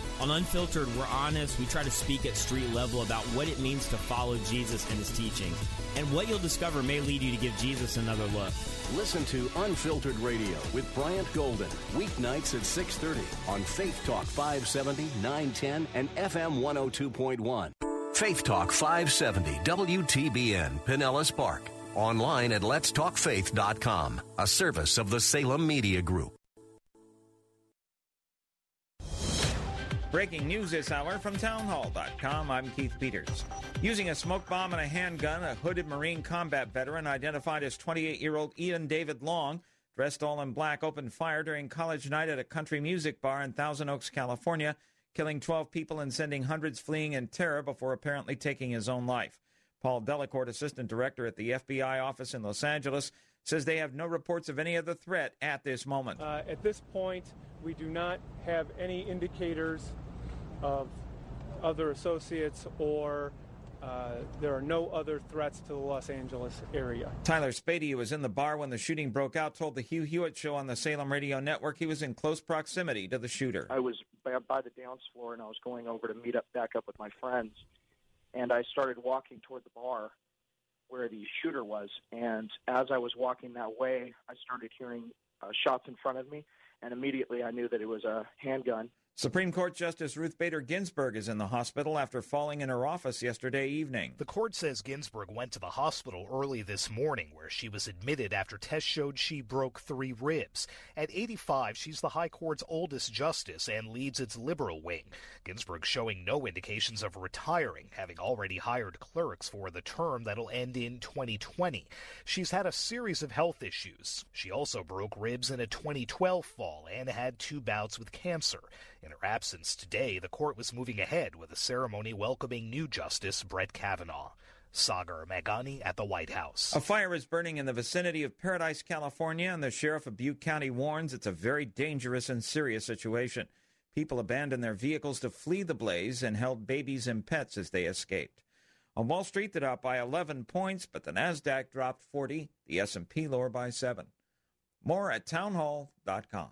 On Unfiltered, we're honest. We try to speak at street level about what it means to follow Jesus and his teaching. And what you'll discover may lead you to give Jesus another look. Listen to Unfiltered Radio with Bryant Golden, weeknights at 6:30 on Faith Talk 570, 910 and FM 102.1. Faith Talk 570 WTBN Pinellas Park. Online at letstalkfaith.com, a service of the Salem Media Group. Breaking news this hour from townhall.com. I'm Keith Peters. Using a smoke bomb and a handgun, a hooded Marine combat veteran identified as 28 year old Ian David Long, dressed all in black, opened fire during college night at a country music bar in Thousand Oaks, California, killing 12 people and sending hundreds fleeing in terror before apparently taking his own life. Paul Delacourt, assistant director at the FBI office in Los Angeles, says they have no reports of any other threat at this moment. Uh, at this point, we do not have any indicators of other associates or uh, there are no other threats to the Los Angeles area. Tyler Spady, who was in the bar when the shooting broke out, told the Hugh Hewitt show on the Salem Radio Network he was in close proximity to the shooter. I was by, by the dance floor and I was going over to meet up back up with my friends, and I started walking toward the bar where the shooter was. And as I was walking that way, I started hearing uh, shots in front of me, and immediately I knew that it was a handgun. Supreme Court Justice Ruth Bader Ginsburg is in the hospital after falling in her office yesterday evening. The court says Ginsburg went to the hospital early this morning where she was admitted after tests showed she broke three ribs. At 85, she's the High Court's oldest justice and leads its liberal wing. Ginsburg showing no indications of retiring, having already hired clerks for the term that'll end in 2020. She's had a series of health issues. She also broke ribs in a 2012 fall and had two bouts with cancer. In her absence today, the court was moving ahead with a ceremony welcoming new Justice Brett Kavanaugh. Sagar Meghani at the White House. A fire is burning in the vicinity of Paradise, California, and the sheriff of Butte County warns it's a very dangerous and serious situation. People abandoned their vehicles to flee the blaze and held babies and pets as they escaped. On Wall Street, they're up by 11 points, but the Nasdaq dropped 40, the S&P lower by 7. More at townhall.com.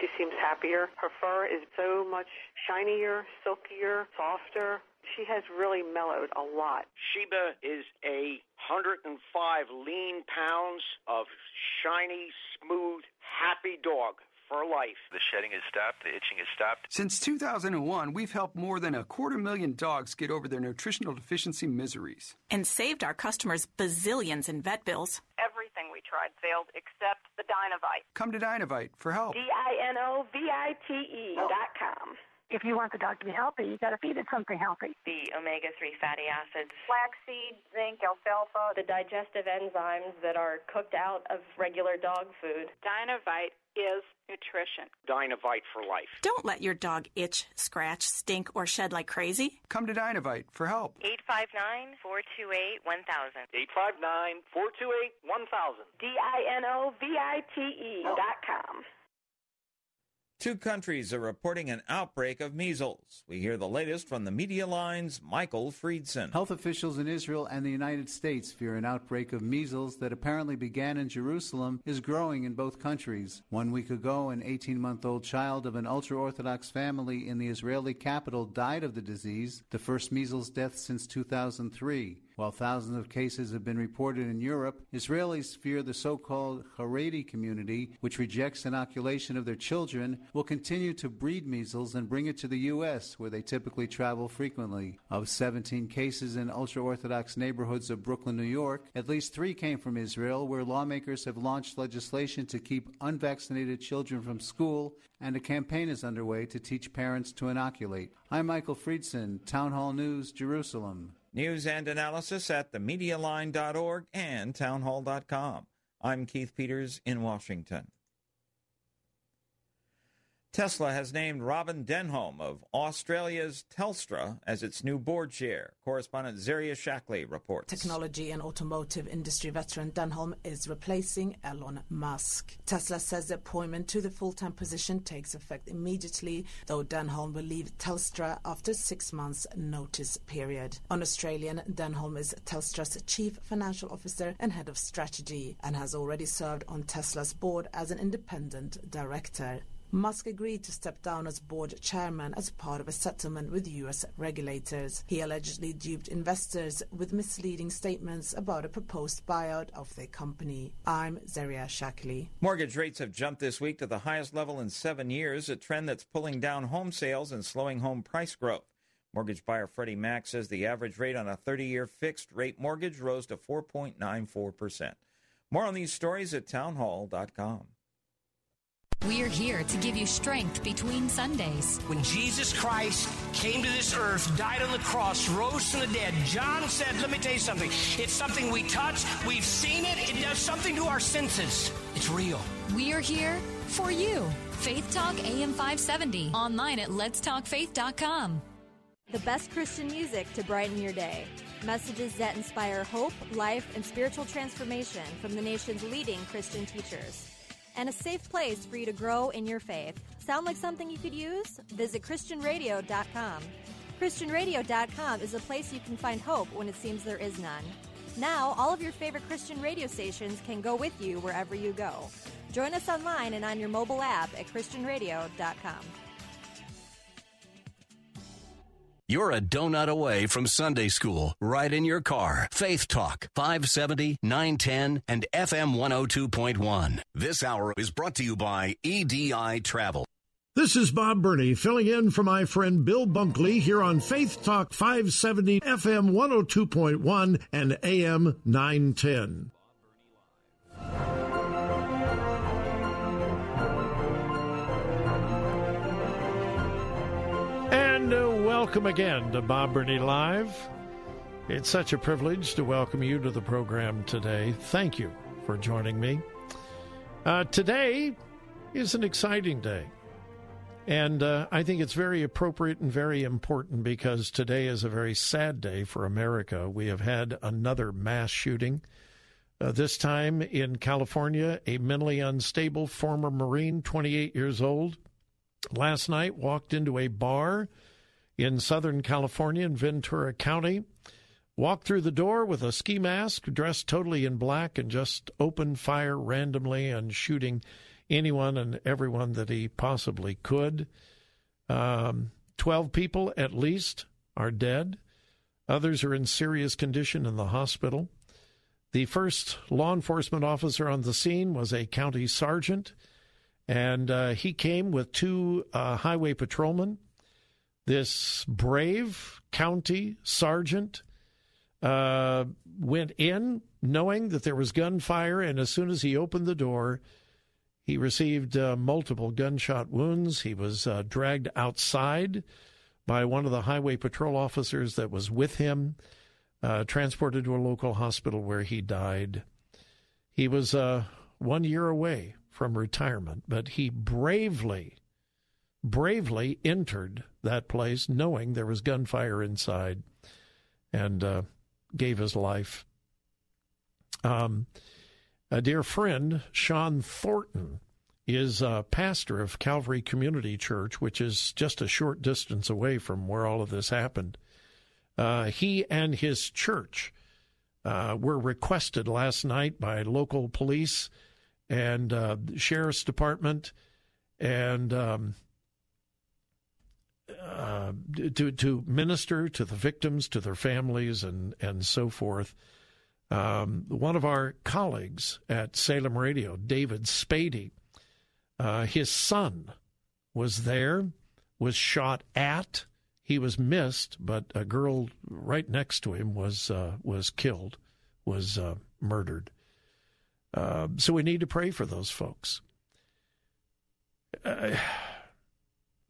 She seems happier. Her fur is so much shinier, silkier, softer. She has really mellowed a lot. Sheba is a 105 lean pounds of shiny, smooth, happy dog for life. The shedding has stopped, the itching has stopped. Since 2001, we've helped more than a quarter million dogs get over their nutritional deficiency miseries. And saved our customers bazillions in vet bills. Everything we tried failed except the Dinovite. Come to Dinovite for help. D I N O V I T E dot com. If you want the dog to be healthy, you got to feed it something healthy. The omega 3 fatty acids, Flaxseed, zinc, alfalfa. the digestive enzymes that are cooked out of regular dog food. Dinovite is nutrition. Dinovite for life. Don't let your dog itch, scratch, stink, or shed like crazy. Come to Dinovite for help. 859 428 1000. 859 428 1000. D I N O V I T E dot com. Two countries are reporting an outbreak of measles. We hear the latest from the media lines, Michael Friedson. Health officials in Israel and the United States fear an outbreak of measles that apparently began in Jerusalem is growing in both countries. One week ago, an 18 month old child of an ultra Orthodox family in the Israeli capital died of the disease, the first measles death since 2003. While thousands of cases have been reported in Europe, Israelis fear the so called Haredi community, which rejects inoculation of their children, will continue to breed measles and bring it to the U.S., where they typically travel frequently. Of 17 cases in ultra Orthodox neighborhoods of Brooklyn, New York, at least three came from Israel, where lawmakers have launched legislation to keep unvaccinated children from school, and a campaign is underway to teach parents to inoculate. I'm Michael Friedson, Town Hall News, Jerusalem. News and analysis at themedialine.org and townhall.com. I'm Keith Peters in Washington. Tesla has named Robin Denholm of Australia's Telstra as its new board chair. Correspondent Zaria Shackley reports. Technology and automotive industry veteran Denholm is replacing Elon Musk. Tesla says the appointment to the full-time position takes effect immediately, though Denholm will leave Telstra after six months notice period. On Australian, Denholm is Telstra's chief financial officer and head of strategy and has already served on Tesla's board as an independent director. Musk agreed to step down as board chairman as part of a settlement with U.S. regulators. He allegedly duped investors with misleading statements about a proposed buyout of their company. I'm Zaria Shackley. Mortgage rates have jumped this week to the highest level in seven years, a trend that's pulling down home sales and slowing home price growth. Mortgage buyer Freddie Mac says the average rate on a 30 year fixed rate mortgage rose to 4.94%. More on these stories at townhall.com. We're here to give you strength between Sundays. When Jesus Christ came to this earth, died on the cross, rose from the dead, John said, Let me tell you something. It's something we touch, we've seen it, it does something to our senses. It's real. We're here for you. Faith Talk AM 570. Online at letstalkfaith.com. The best Christian music to brighten your day. Messages that inspire hope, life, and spiritual transformation from the nation's leading Christian teachers and a safe place for you to grow in your faith. Sound like something you could use? Visit ChristianRadio.com. ChristianRadio.com is a place you can find hope when it seems there is none. Now, all of your favorite Christian radio stations can go with you wherever you go. Join us online and on your mobile app at ChristianRadio.com. You're a donut away from Sunday school, right in your car. Faith Talk, 570, 910, and FM 102.1. This hour is brought to you by EDI Travel. This is Bob Burney filling in for my friend Bill Bunkley here on Faith Talk 570, FM 102.1, and AM 910. And uh, welcome again to Bob Burney Live. It's such a privilege to welcome you to the program today. Thank you for joining me. Uh, today is an exciting day. And uh, I think it's very appropriate and very important because today is a very sad day for America. We have had another mass shooting. Uh, this time in California, a mentally unstable former Marine, 28 years old, last night walked into a bar in Southern California in Ventura County, walked through the door with a ski mask, dressed totally in black, and just opened fire randomly and shooting anyone and everyone that he possibly could. Um, 12 people at least are dead. Others are in serious condition in the hospital. The first law enforcement officer on the scene was a county sergeant, and uh, he came with two uh, highway patrolmen. This brave county sergeant uh, went in knowing that there was gunfire, and as soon as he opened the door, he received uh, multiple gunshot wounds. He was uh, dragged outside by one of the highway patrol officers that was with him, uh, transported to a local hospital where he died. He was uh, one year away from retirement, but he bravely, bravely entered that place knowing there was gunfire inside and uh, gave his life. Um, a dear friend, Shawn Thornton, is a pastor of Calvary Community Church, which is just a short distance away from where all of this happened. Uh, he and his church uh, were requested last night by local police and uh, sheriff's department and um, uh, to to minister to the victims, to their families, and and so forth. Um, one of our colleagues at Salem Radio, David Spady, uh, his son was there, was shot at. He was missed, but a girl right next to him was uh, was killed, was uh, murdered. Uh, so we need to pray for those folks.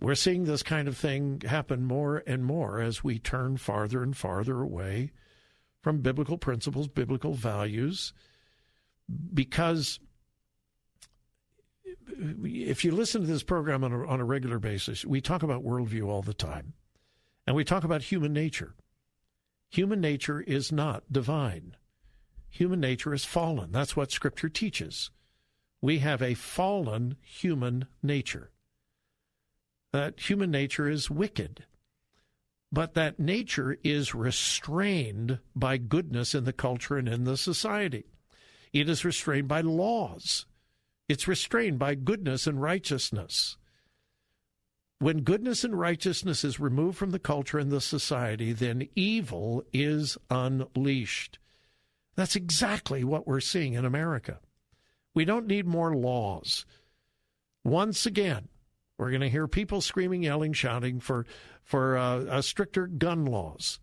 We're seeing this kind of thing happen more and more as we turn farther and farther away from biblical principles, biblical values, because if you listen to this program on a, on a regular basis, we talk about worldview all the time, and we talk about human nature. Human nature is not divine. Human nature is fallen. That's what Scripture teaches. We have a fallen human nature. That human nature is wicked but that nature is restrained by goodness in the culture and in the society. It is restrained by laws. It's restrained by goodness and righteousness. When goodness and righteousness is removed from the culture and the society, then evil is unleashed. That's exactly what we're seeing in America. We don't need more laws. Once again, we're going to hear people screaming, yelling, shouting for for uh, stricter gun laws.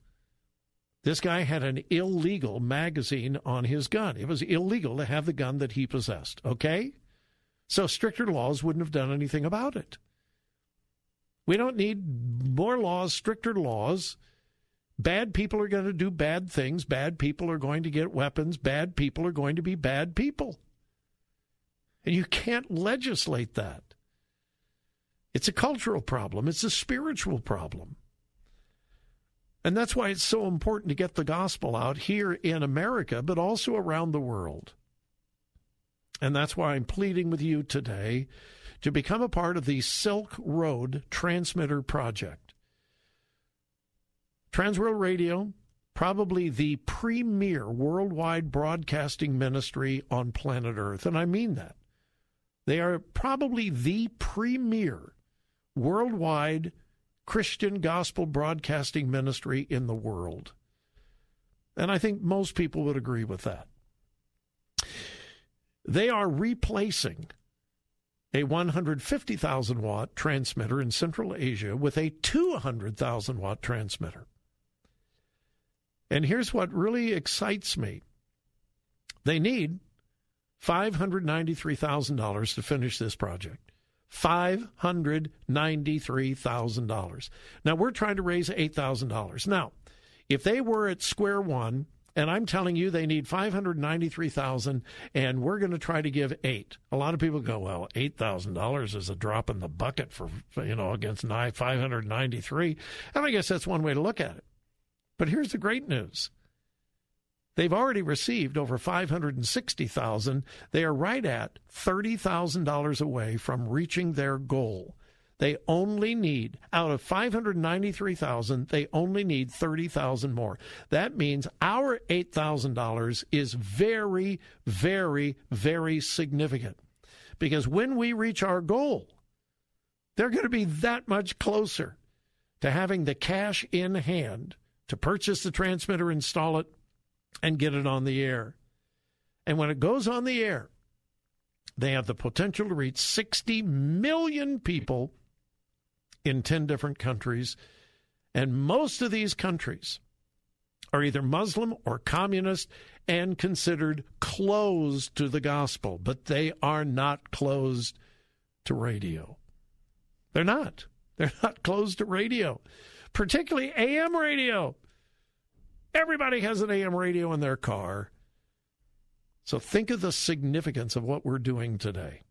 This guy had an illegal magazine on his gun. It was illegal to have the gun that he possessed. Okay, so stricter laws wouldn't have done anything about it. We don't need more laws, stricter laws. Bad people are going to do bad things. Bad people are going to get weapons. Bad people are going to be bad people. And you can't legislate that. It's a cultural problem, it's a spiritual problem. And that's why it's so important to get the gospel out here in America, but also around the world. And that's why I'm pleading with you today to become a part of the Silk Road Transmitter Project. Transworld Radio, probably the premier worldwide broadcasting ministry on planet Earth. And I mean that. They are probably the premier worldwide Christian gospel broadcasting ministry in the world. And I think most people would agree with that. They are replacing a 150,000 watt transmitter in Central Asia with a 200,000 watt transmitter. And here's what really excites me they need $593,000 to finish this project. $593,000. Now, we're trying to raise $8,000. Now, if they were at square one, and I'm telling you they need 593,000 and we're going to try to give 8. A lot of people go, well, $8,000 is a drop in the bucket for, you know, against 593. And I guess that's one way to look at it. But here's the great news. They've already received over 560,000. They are right at $30,000 away from reaching their goal. They only need out of 593,000, they only need 30,000 more. That means our $8,000 is very very very significant. Because when we reach our goal, they're going to be that much closer to having the cash in hand to purchase the transmitter, install it, and get it on the air. And when it goes on the air, they have the potential to reach 60 million people in 10 different countries. And most of these countries are either Muslim or communist and considered closed to the gospel, but they are not closed to radio. They're not. They're not closed to radio, particularly AM radio. Everybody has an AM radio in their car. So think of the significance of what we're doing today.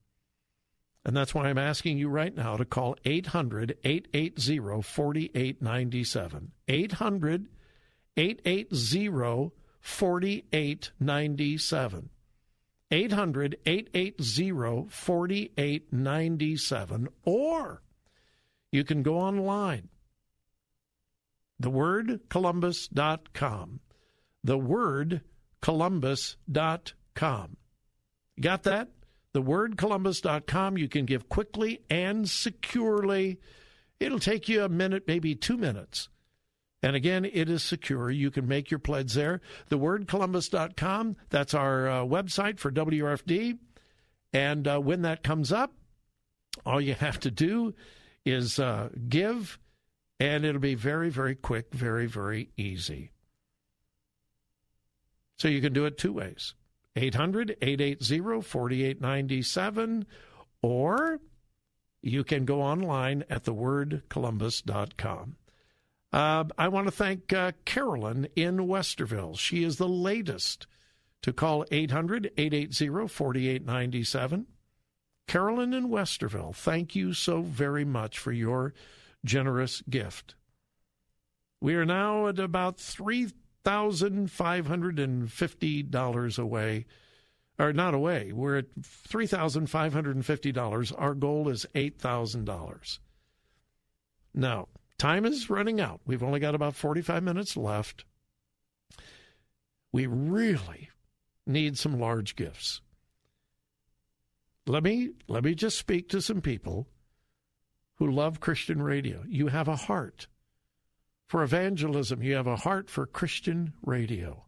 And that's why I'm asking you right now to call 800 880 4897. 800 880 4897. 800 880 4897. Or you can go online thewordcolumbus.com. Thewordcolumbus.com. Got that? Thewordcolumbus.com. You can give quickly and securely, It'll take you a minute, maybe two minutes. And again, it is secure. You can make your pledge there. Thewordcolumbus.com, that's our uh, website for WRFD. And uh, when that comes up, all you have to do is uh, give, and it'll be very, very quick, very, very easy. So you can do it two ways 800 880 4897, or you can go online at thewordcolumbus.com. Uh, I want to thank uh, Carolyn in Westerville. She is the latest to call 800 880 4897. Carolyn in Westerville, thank you so very much for your generous gift. We are now at about $3,550 away, or not away. We're at $3,550. Our goal is $8,000. Now, time is running out. We've only got about 45 minutes left. We really need some large gifts. Let me let me just speak to some people who love Christian radio. You have a heart for evangelism. You have a heart for Christian radio.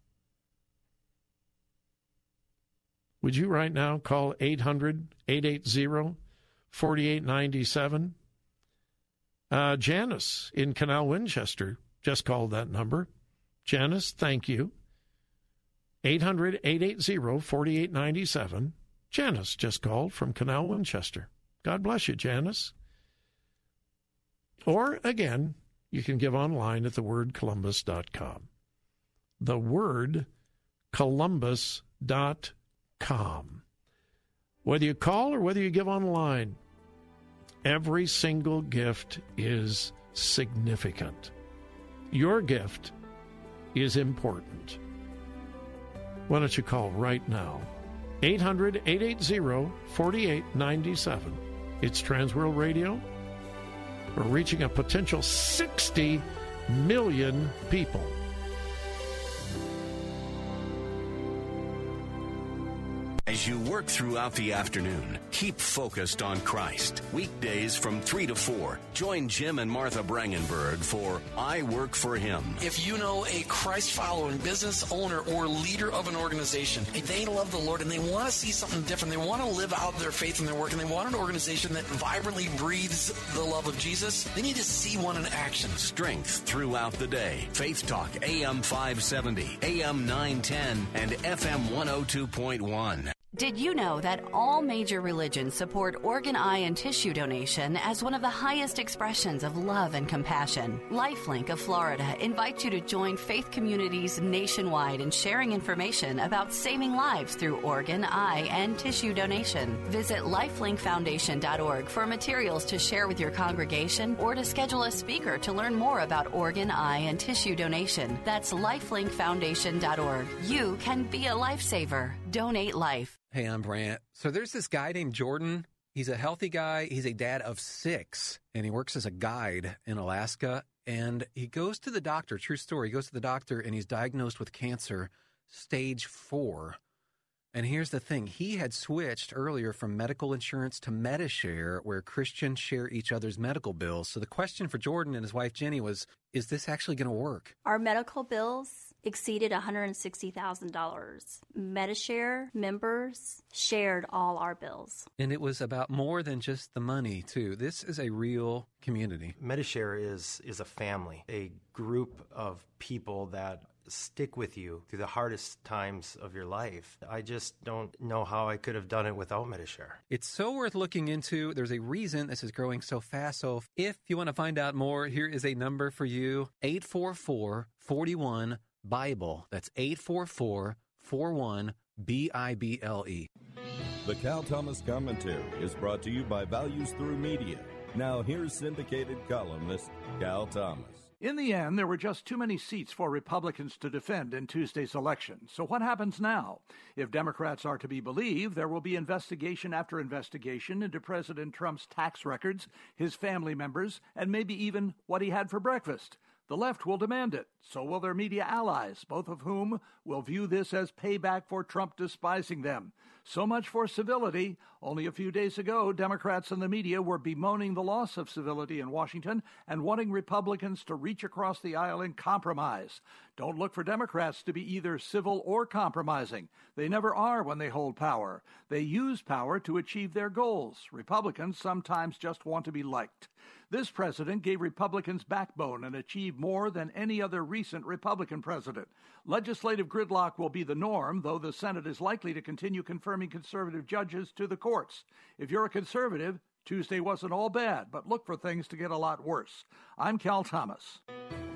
Would you right now call 800 880 4897? Uh, Janice in Canal Winchester just called that number. Janice, thank you. 800 880 4897. Janice just called from Canal Winchester. God bless you, Janice. Or again, you can give online at thewordcolumbus.com. Thewordcolumbus.com. Whether you call or whether you give online, every single gift is significant. Your gift is important. Why don't you call right now? 800 880 4897. It's Transworld Radio. We're reaching a potential 60 million people. As you work throughout the afternoon, keep focused on Christ. Weekdays from 3 to 4, join Jim and Martha Brangenberg for I Work for Him. If you know a Christ following business owner or leader of an organization, they love the Lord and they want to see something different, they want to live out their faith in their work, and they want an organization that vibrantly breathes the love of Jesus, they need to see one in action. Strength throughout the day. Faith Talk AM 570, AM 910, and FM 102.1. Did you know that all major religions support organ, eye, and tissue donation as one of the highest expressions of love and compassion? Lifelink of Florida invites you to join faith communities nationwide in sharing information about saving lives through organ, eye, and tissue donation. Visit lifelinkfoundation.org for materials to share with your congregation or to schedule a speaker to learn more about organ, eye, and tissue donation. That's lifelinkfoundation.org. You can be a lifesaver. Donate life. Hey, I'm Brant. So there's this guy named Jordan. He's a healthy guy. He's a dad of six, and he works as a guide in Alaska. And he goes to the doctor, true story. He goes to the doctor and he's diagnosed with cancer, stage four. And here's the thing he had switched earlier from medical insurance to Medi-Share, where Christians share each other's medical bills. So the question for Jordan and his wife Jenny was Is this actually going to work? Our medical bills exceeded $160,000. Medi-Share members shared all our bills. And it was about more than just the money, too. This is a real community. Medi-Share is, is a family, a group of people that stick with you through the hardest times of your life. I just don't know how I could have done it without Medi-Share. It's so worth looking into. There's a reason this is growing so fast. So if you want to find out more, here is a number for you 844 41 Bible. That's 844 41 B I B L E. The Cal Thomas Commentary is brought to you by Values Through Media. Now, here's syndicated columnist Cal Thomas. In the end, there were just too many seats for Republicans to defend in Tuesday's election. So, what happens now? If Democrats are to be believed, there will be investigation after investigation into President Trump's tax records, his family members, and maybe even what he had for breakfast. The left will demand it. So will their media allies, both of whom will view this as payback for Trump despising them. So much for civility. Only a few days ago, Democrats and the media were bemoaning the loss of civility in Washington and wanting Republicans to reach across the aisle and compromise. Don't look for Democrats to be either civil or compromising. They never are when they hold power. They use power to achieve their goals. Republicans sometimes just want to be liked. This president gave Republicans backbone and achieved more than any other recent Republican president. Legislative gridlock will be the norm, though the Senate is likely to continue confirming conservative judges to the courts. If you're a conservative, Tuesday wasn't all bad, but look for things to get a lot worse. I'm Cal Thomas.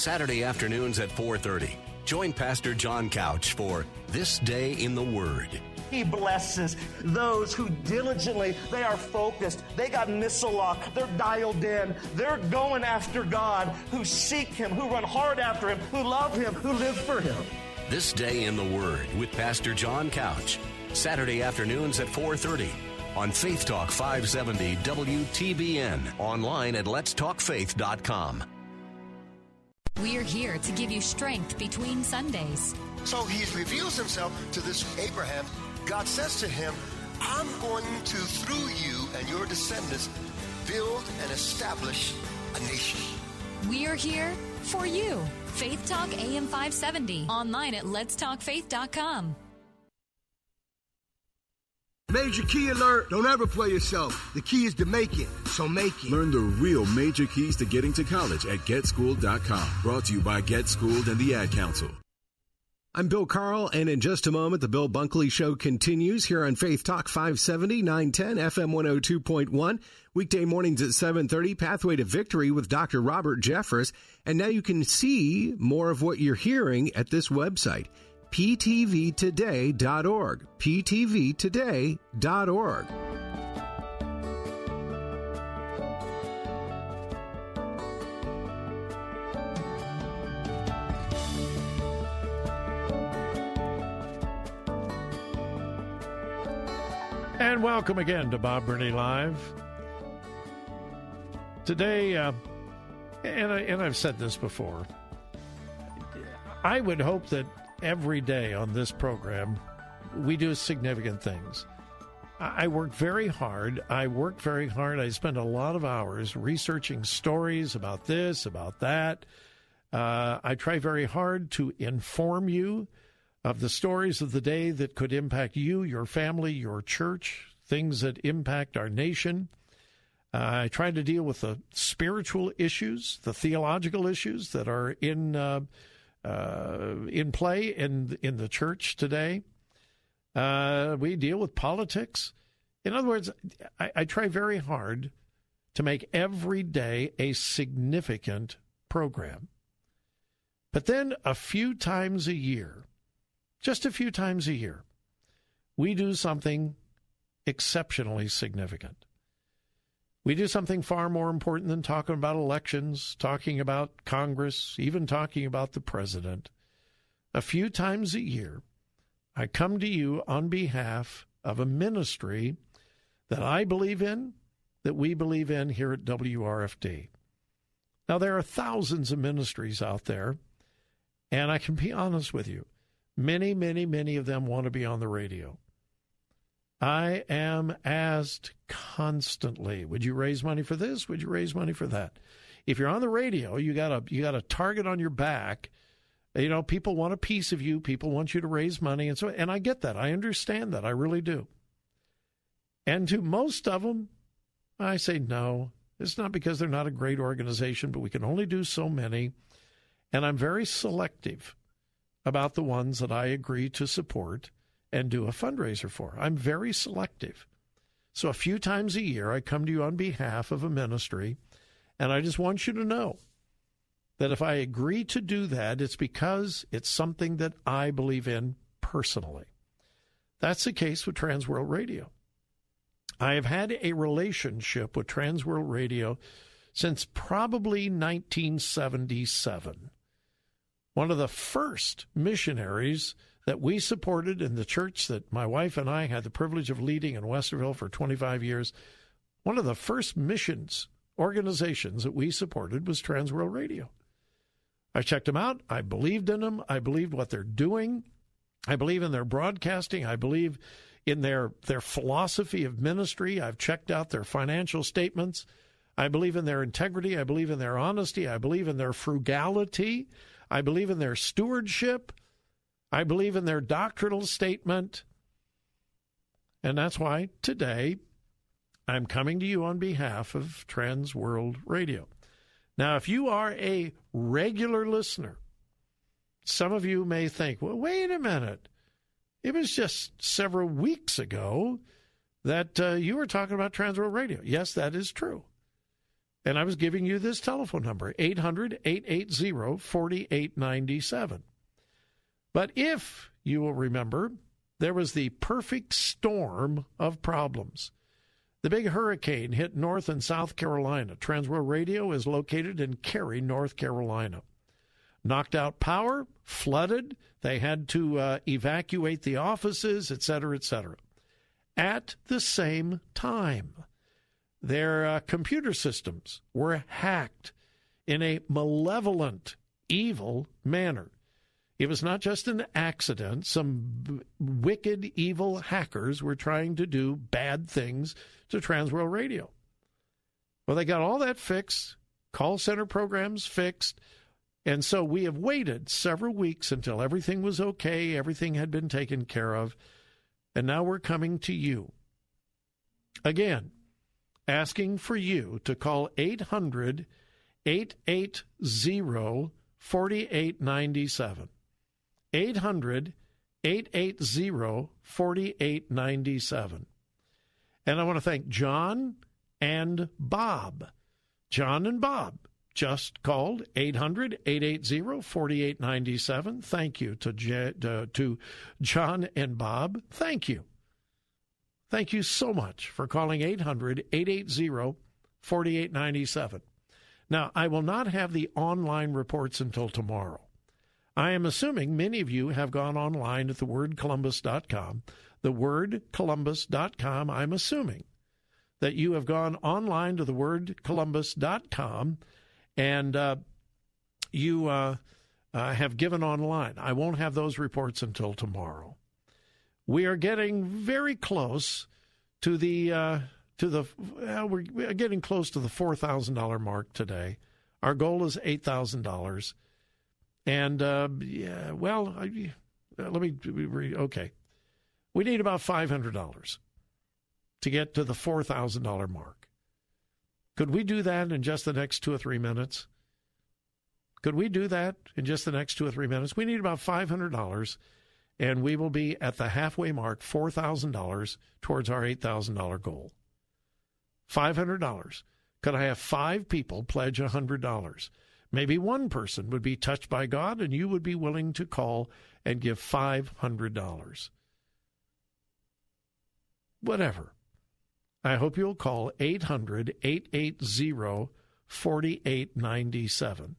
Saturday afternoons at 4:30. Join Pastor John Couch for This Day in the Word. He blesses those who diligently, they are focused. They got missile lock. They're dialed in. They're going after God, who seek Him, who run hard after Him, who love Him, who live for Him. This Day in the Word with Pastor John Couch. Saturday afternoons at 4:30 on Faith Talk 570 WTBN. Online at letstalkfaith.com. We're here to give you strength between Sundays. So he reveals himself to this Abraham. God says to him, I'm going to, through you and your descendants, build and establish a nation. We're here for you. Faith Talk AM 570. Online at letstalkfaith.com. Major key alert. Don't ever play yourself. The key is to make it, so make it. Learn the real major keys to getting to college at getschooled.com. Brought to you by Get Schooled and the Ad Council. I'm Bill Carl, and in just a moment, the Bill Bunkley Show continues here on Faith Talk 570, 910, FM 102.1. Weekday mornings at 7.30, Pathway to Victory with Dr. Robert Jeffress. And now you can see more of what you're hearing at this website ptvtoday.org. ptvtoday.org. And welcome again to Bob Burney Live. Today, uh, and, I, and I've said this before, I would hope that every day on this program, we do significant things. I work very hard. I work very hard. I spend a lot of hours researching stories about this, about that. Uh, I try very hard to inform you of the stories of the day that could impact you, your family, your church, things that impact our nation. Uh, I try to deal with the spiritual issues, the theological issues that are in uh, uh, in play in in the church today. Uh, we deal with politics. In other words, I, I try very hard to make every day a significant program. But then a few times a year, just a few times a year, we do something exceptionally significant. We do something far more important than talking about elections, talking about Congress, even talking about the president. A few times a year, I come to you on behalf of a ministry that I believe in, that we believe in here at WRFD. Now, there are thousands of ministries out there, and I can be honest with you. Many, many, many of them want to be on the radio. I am asked constantly, would you raise money for this? Would you raise money for that? If you're on the radio, you got a you got a target on your back. You know, people want a piece of you, people want you to raise money and so and I get that. I understand that. I really do. And to most of them, I say no. It's not because they're not a great organization, but we can only do so many. And I'm very selective about the ones that I agree to support and do a fundraiser for. I'm very selective. So a few times a year, I come to you on behalf of a ministry, and I just want you to know that if I agree to do that, it's because it's something that I believe in personally. That's the case with Transworld Radio. I have had a relationship with Transworld Radio since probably 1977. One of the first missionaries that we supported in the church that my wife and I had the privilege of leading in Westerville for 25 years, one of the first missions organizations that we supported was Transworld Radio. I checked them out. I believed in them. I believed what they're doing. I believe in their broadcasting. I believe in their their philosophy of ministry. I've checked out their financial statements. I believe in their integrity. I believe in their honesty. I believe in their frugality. I believe in their stewardship. I believe in their doctrinal statement. And that's why today I'm coming to you on behalf of Trans World Radio. Now, if you are a regular listener, some of you may think, well, wait a minute. It was just several weeks ago that uh, you were talking about Trans World Radio. Yes, that is true. And I was giving you this telephone number, 800 880 4897. But if you will remember, there was the perfect storm of problems. The big hurricane hit North and South Carolina. Transworld Radio is located in Cary, North Carolina. Knocked out power, flooded. They had to uh, evacuate the offices, et cetera, et cetera. At the same time, their uh, computer systems were hacked in a malevolent, evil manner. It was not just an accident. Some b- wicked, evil hackers were trying to do bad things to Transworld Radio. Well, they got all that fixed, call center programs fixed. And so we have waited several weeks until everything was okay, everything had been taken care of. And now we're coming to you. Again, asking for you to call 800 880 4897. 800 880 4897. And I want to thank John and Bob. John and Bob just called 800 880 4897. Thank you to, to, to John and Bob. Thank you. Thank you so much for calling 800 880 4897. Now, I will not have the online reports until tomorrow. I am assuming many of you have gone online at thewordcolumbus.com. Thewordcolumbus.com, I'm assuming that you have gone online to thewordcolumbus.com and uh, you uh, uh, have given online. I won't have those reports until tomorrow. We are getting very close to the uh, to the we're getting close to the four thousand dollar mark today. Our goal is eight thousand dollars, and uh, yeah, well, I, uh, let me read. Okay, we need about five hundred dollars to get to the four thousand dollar mark. Could we do that in just the next two or three minutes? Could we do that in just the next two or three minutes? We need about five hundred dollars and we will be at the halfway mark, $4,000 towards our $8,000 goal. $500. Could I have five people pledge $100? Maybe one person would be touched by God and you would be willing to call and give $500. Whatever. I hope you'll call 800 880 4897.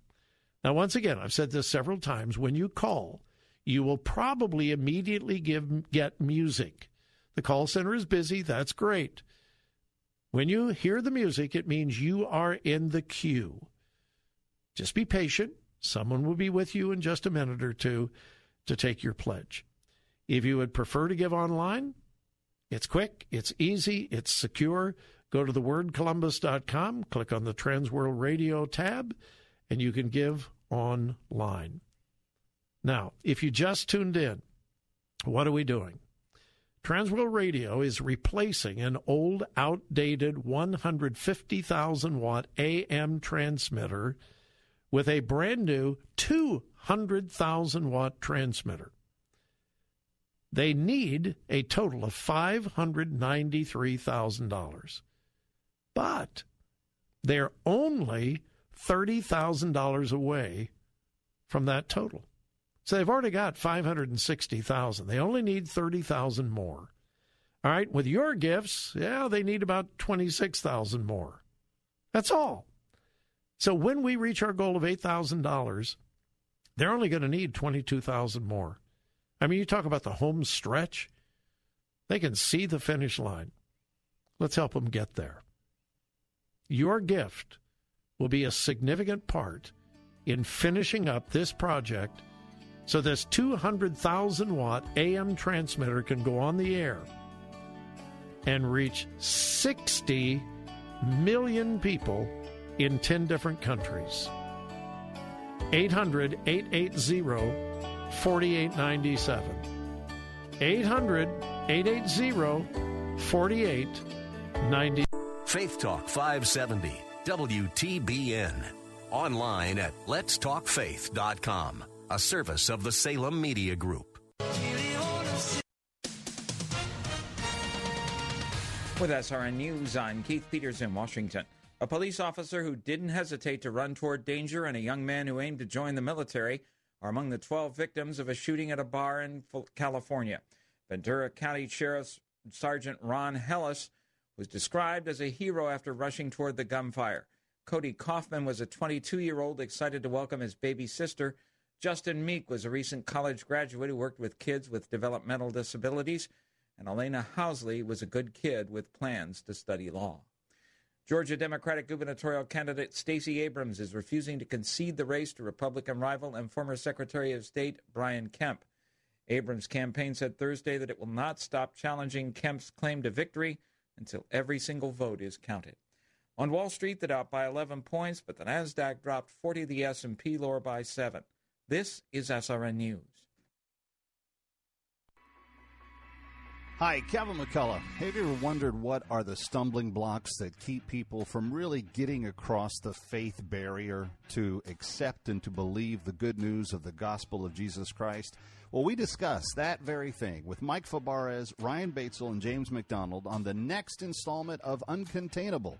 Now, once again, I've said this several times. When you call, you will probably immediately give, get music. The call center is busy. That's great. When you hear the music, it means you are in the queue. Just be patient. Someone will be with you in just a minute or two to take your pledge. If you would prefer to give online, it's quick, it's easy, it's secure. Go to thewordcolumbus.com, click on the Transworld Radio tab, and you can give online. Now, if you just tuned in, what are we doing? Transworld Radio is replacing an old, outdated 150,000 watt AM transmitter with a brand new 200,000 watt transmitter. They need a total of $593,000. But they're only $30,000 away from that total. So they've already got 560,000. They only need 30,000 more. All right, with your gifts, yeah, they need about 26,000 more. That's all. So when we reach our goal of $8,000, they're only going to need 22,000 more. I mean, you talk about the home stretch. They can see the finish line. Let's help them get there. Your gift will be a significant part in finishing up this project so this 200,000 watt AM transmitter can go on the air and reach 60 million people in 10 different countries. 800 880 4897. 800 880 4897. Faith Talk 570, WTBN. Online at letstalkfaith.com, a service of the Salem Media Group. With SRN News, I'm Keith Peters in Washington. A police officer who didn't hesitate to run toward danger and a young man who aimed to join the military are among the 12 victims of a shooting at a bar in California. Ventura County Sheriff Sergeant Ron Helus was described as a hero after rushing toward the gunfire. Cody Coffman was a 22 year old excited to welcome his baby sister. Justin Meek was a recent college graduate who worked with kids with developmental disabilities and Alaina Housley was a good kid with plans to study law. Georgia Democratic gubernatorial candidate Stacey Abrams is refusing to concede the race to Republican rival and former Secretary of State Brian Kemp. Abrams' campaign said Thursday that it will not stop challenging Kemp's claim to victory until every single vote is counted. On Wall Street, the Dow by 11 points, but the Nasdaq dropped 40, the S&P lower by 7. This is SRN News. Hi, Kevin McCullough. Have you ever wondered what are the stumbling blocks that keep people from really getting across the faith barrier to accept and to believe the good news of the gospel of Jesus Christ? Well, we discuss that very thing with Mike Fabarez, Ryan Batesel, and James MacDonald on the next installment of Uncontainable,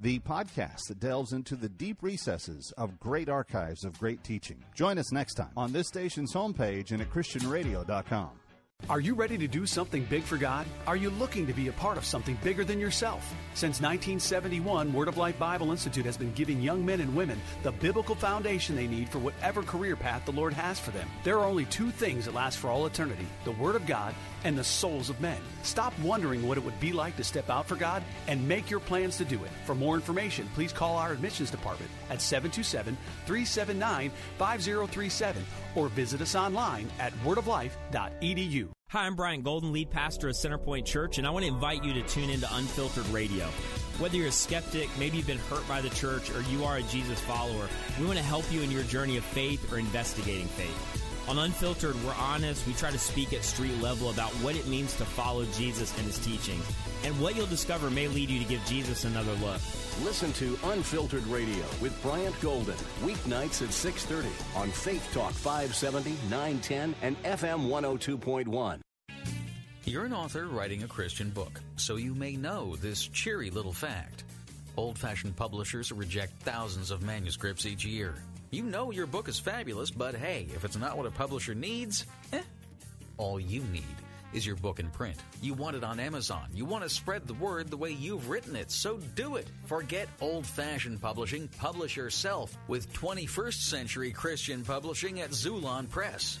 the podcast that delves into the deep recesses of great archives of great teaching. Join us next time on this station's homepage and at ChristianRadio.com. Are you ready to do something big for God? Are you looking to be a part of something bigger than yourself? Since 1971, Word of Life Bible Institute has been giving young men and women the biblical foundation they need for whatever career path the Lord has for them. There are only two things that last for all eternity the Word of God and the souls of men. Stop wondering what it would be like to step out for God and make your plans to do it. For more information, please call our admissions department at 727 379 5037 or visit us online at wordoflife.edu. Hi, I'm Brian Golden, lead pastor of Centerpoint Church, and I want to invite you to tune into Unfiltered Radio. Whether you're a skeptic, maybe you've been hurt by the church, or you are a Jesus follower, we want to help you in your journey of faith or investigating faith. On Unfiltered, we're honest. We try to speak at street level about what it means to follow Jesus and his teachings. And what you'll discover may lead you to give Jesus another look. Listen to Unfiltered Radio with Bryant Golden, weeknights at 6:30 on Faith Talk 570, 910 and FM 102.1. You're an author writing a Christian book, so you may know this cheery little fact. Old-fashioned publishers reject thousands of manuscripts each year. You know your book is fabulous, but hey, if it's not what a publisher needs, eh, all you need is your book in print. You want it on Amazon. You want to spread the word the way you've written it, so do it. Forget old fashioned publishing. Publish yourself with 21st century Christian publishing at Xulon Press.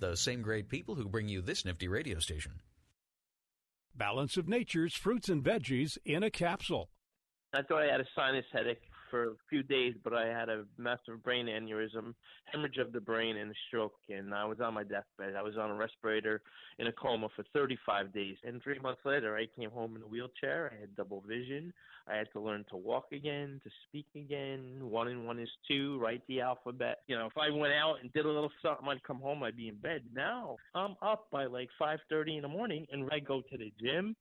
the same great people who bring you this nifty radio station. Balance of Nature's fruits and veggies in a capsule. I thought I had a sinus headache for a few days, but I had a massive brain aneurysm, hemorrhage of the brain, and a stroke. And I was on my deathbed. I was on a respirator in a coma for 35 days. And three months later, I came home in a wheelchair. I had double vision. I had to learn to walk again, to speak again. One and one is two. Write the alphabet. You know, if I went out and did a little something, I'd come home. I'd be in bed. Now I'm up by like 5:30 in the morning, and I go to the gym.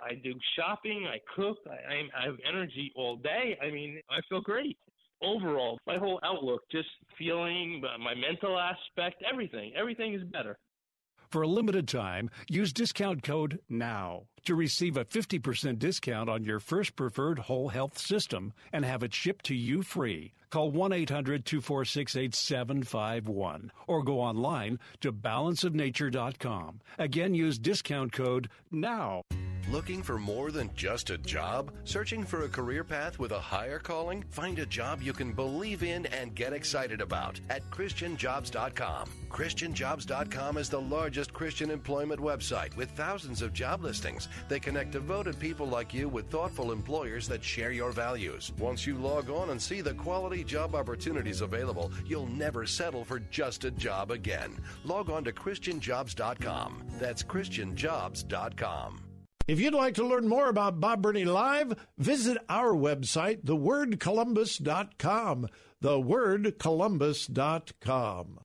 I do shopping. I cook. I, I have energy all day. I mean, I feel great overall. My whole outlook, just feeling, uh, my mental aspect, everything, everything is better. For a limited time, use discount code NOW to receive a 50% discount on your first preferred whole health system and have it shipped to you free. Call 1 800 246 8751 or go online to balanceofnature.com. Again, use discount code NOW. Looking for more than just a job? Searching for a career path with a higher calling? Find a job you can believe in and get excited about at ChristianJobs.com. ChristianJobs.com is the largest Christian employment website with thousands of job listings. They connect devoted people like you with thoughtful employers that share your values. Once you log on and see the quality job opportunities available, you'll never settle for just a job again. Log on to ChristianJobs.com. That's ChristianJobs.com. If you'd like to learn more about Bob Burney Live, visit our website, thewordcolumbus.com. Thewordcolumbus.com.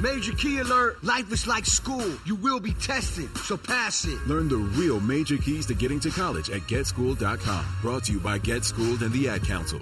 Major key alert. Life is like school. You will be tested, so pass it. Learn the real major keys to getting to college at getschool.com. Brought to you by Get Schooled and the Ad Council.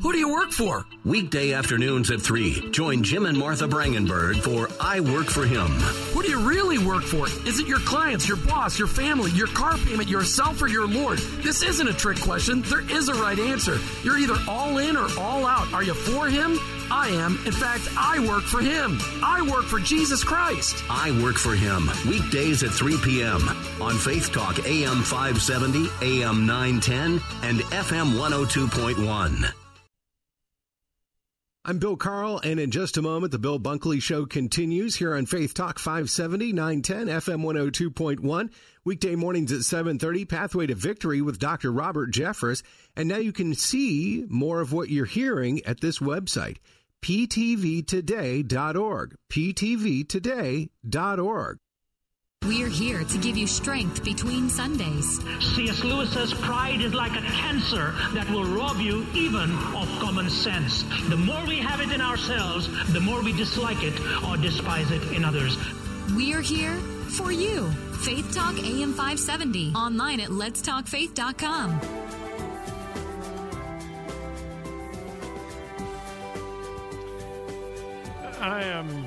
Who do you work for? Weekday afternoons at 3. Join Jim and Martha Brangenberg for I Work for Him. Who do you really work for? Is it your clients, your boss, your family, your car payment, yourself, or your Lord? This isn't a trick question. There is a right answer. You're either all in or all out. Are you for Him? I am. In fact, I work for Him. I work for Jesus Christ. I Work for Him. Weekdays at 3 p.m. on Faith Talk AM 570, AM 910, and FM 102.1. I'm Bill Carl, and in just a moment, the Bill Bunkley Show continues here on Faith Talk 570, 910, FM 102.1. Weekday mornings at 7.30, Pathway to Victory with Dr. Robert Jeffress. And now you can see more of what you're hearing at this website, ptvtoday.org, ptvtoday.org. We're here to give you strength between Sundays. C.S. Lewis says pride is like a cancer that will rob you even of common sense. The more we have it in ourselves, the more we dislike it or despise it in others. We're here for you. Faith Talk AM 570. Online at letstalkfaith.com. I am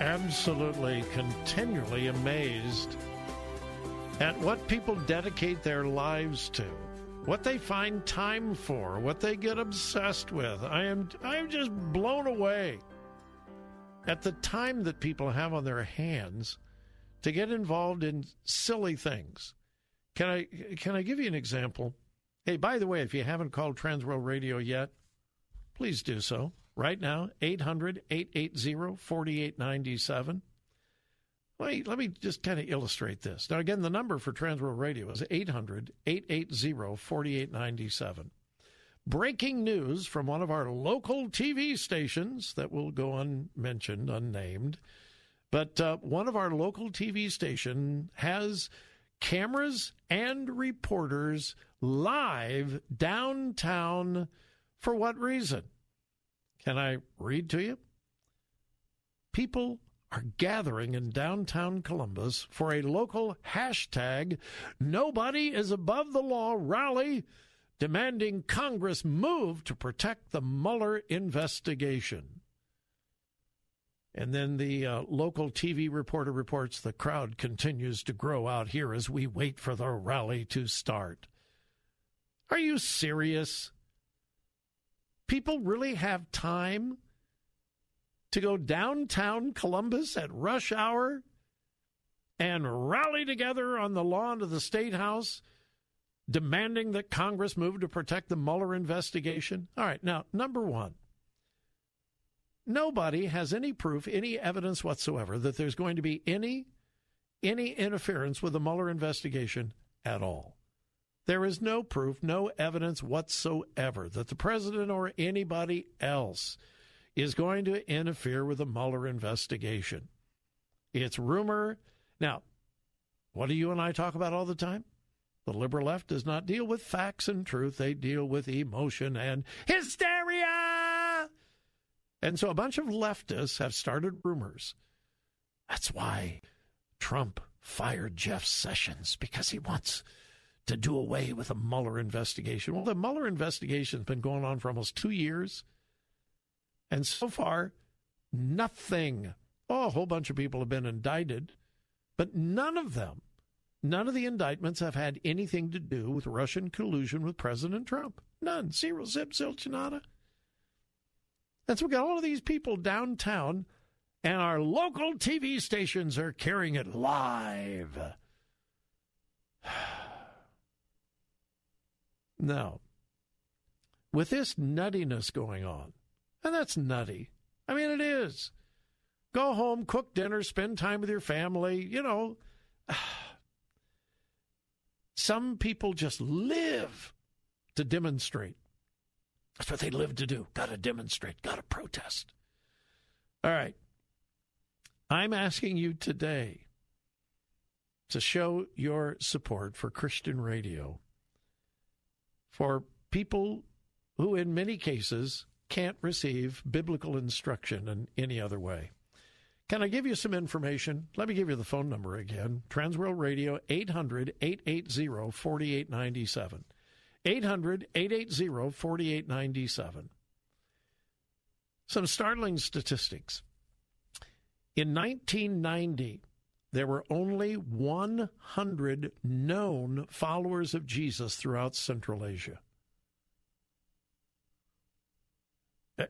absolutely continually amazed at what people dedicate their lives to, what they find time for, what they get obsessed with. I am I am just blown away at the time that people have on their hands to get involved in silly things. Can I can I give you an example? Hey, by the way, if you haven't called Transworld Radio yet, please do so right now 800 880 4897 Wait, let me just kind of illustrate this. Now, again, the number for Transworld Radio is 800 880 4897. Breaking news from one of our local TV stations that will go unmentioned, unnamed. But uh, one of our local TV station has cameras and reporters live downtown. For what reason? Can I read to you? People are gathering in downtown Columbus for a local hashtag nobody is above the law rally demanding Congress move to protect the Mueller investigation. And then the uh, local TV reporter reports the crowd continues to grow out here as we wait for the rally to start. Are you serious? People really have time to go downtown Columbus at rush hour and rally together on the lawn of the State House demanding that Congress move to protect the Mueller investigation? All right, now, number one, nobody has any proof, any evidence whatsoever that there's going to be any any interference with the Mueller investigation at all. There is no proof, no evidence whatsoever that the president or anybody else is going to interfere with the Mueller investigation. It's rumor. Now, what do you and I talk about all the time? The liberal left does not deal with facts and truth, they deal with emotion and hysteria. And so a bunch of leftists have started rumors. That's why Trump fired Jeff Sessions because he wants to do away with the Mueller investigation. Well, the Mueller investigation has been going on for almost two years. And so far, nothing. Oh, a whole bunch of people have been indicted, but none of them, none of the indictments have had anything to do with Russian collusion with President Trump. None. Zero, zip, zilch, nada. And so we got all of these people downtown, and our local TV stations are carrying it live. now, with this nuttiness going on, and that's nutty. I mean, it is. Go home, cook dinner, spend time with your family. You know, some people just live to demonstrate. That's what they live to do. Got to demonstrate, got to protest. All right. I'm asking you today to show your support for Christian radio, for people who, in many cases, can't receive biblical instruction in any other way. Can I give you some information? Let me give you the phone number again. Transworld Radio, 800 880 4897. 800 880 4897. Some startling statistics. In 1990, there were only 100 known followers of Jesus throughout Central Asia. Eh,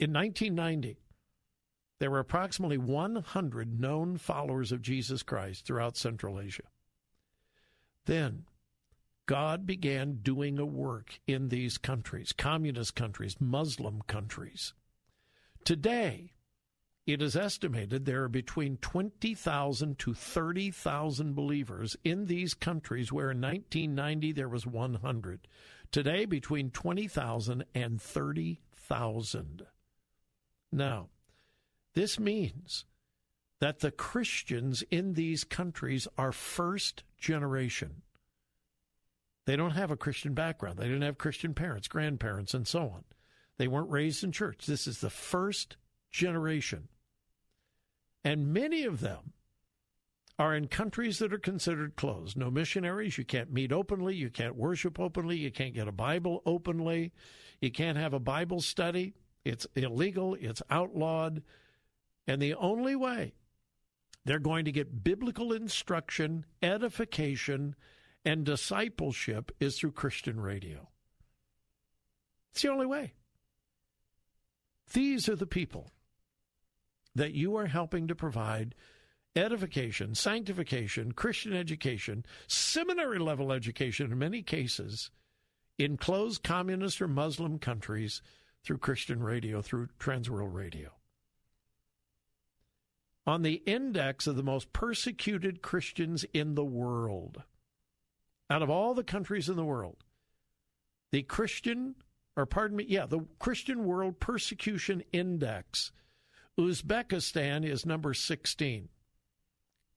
in 1990, there were approximately 100 known followers of Jesus Christ throughout Central Asia. Then, God began doing a work in these countries, communist countries, Muslim countries. Today, it is estimated there are between 20,000 to 30,000 believers in these countries where in 1990 there was 100. Today, between 20,000 and 30,000. Now, this means that the Christians in these countries are first generation. They don't have a Christian background. They didn't have Christian parents, grandparents, and so on. They weren't raised in church. This is the first generation. And many of them are in countries that are considered closed. No missionaries. You can't meet openly. You can't worship openly. You can't get a Bible openly. You can't have a Bible study. It's illegal. It's outlawed. And the only way they're going to get biblical instruction, edification, and discipleship is through Christian radio. It's the only way. These are the people that you are helping to provide edification, sanctification, Christian education, seminary level education in many cases in closed communist or Muslim countries through Christian radio, through Transworld Radio. On the index of the most persecuted Christians in the world, out of all the countries in the world, the Christian, or pardon me, yeah, the Christian World Persecution Index, Uzbekistan is number 16.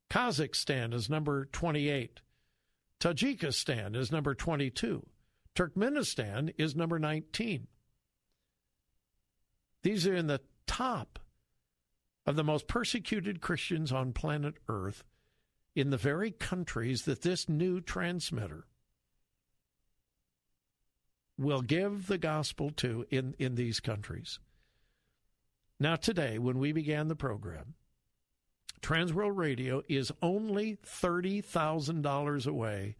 Kazakhstan is number 28. Tajikistan is number 22. Turkmenistan is number 19. These are in the top of the most persecuted Christians on planet Earth in the very countries that this new transmitter will give the gospel to in, in these countries. Now, today, when we began the program, Transworld Radio is only $30,000 away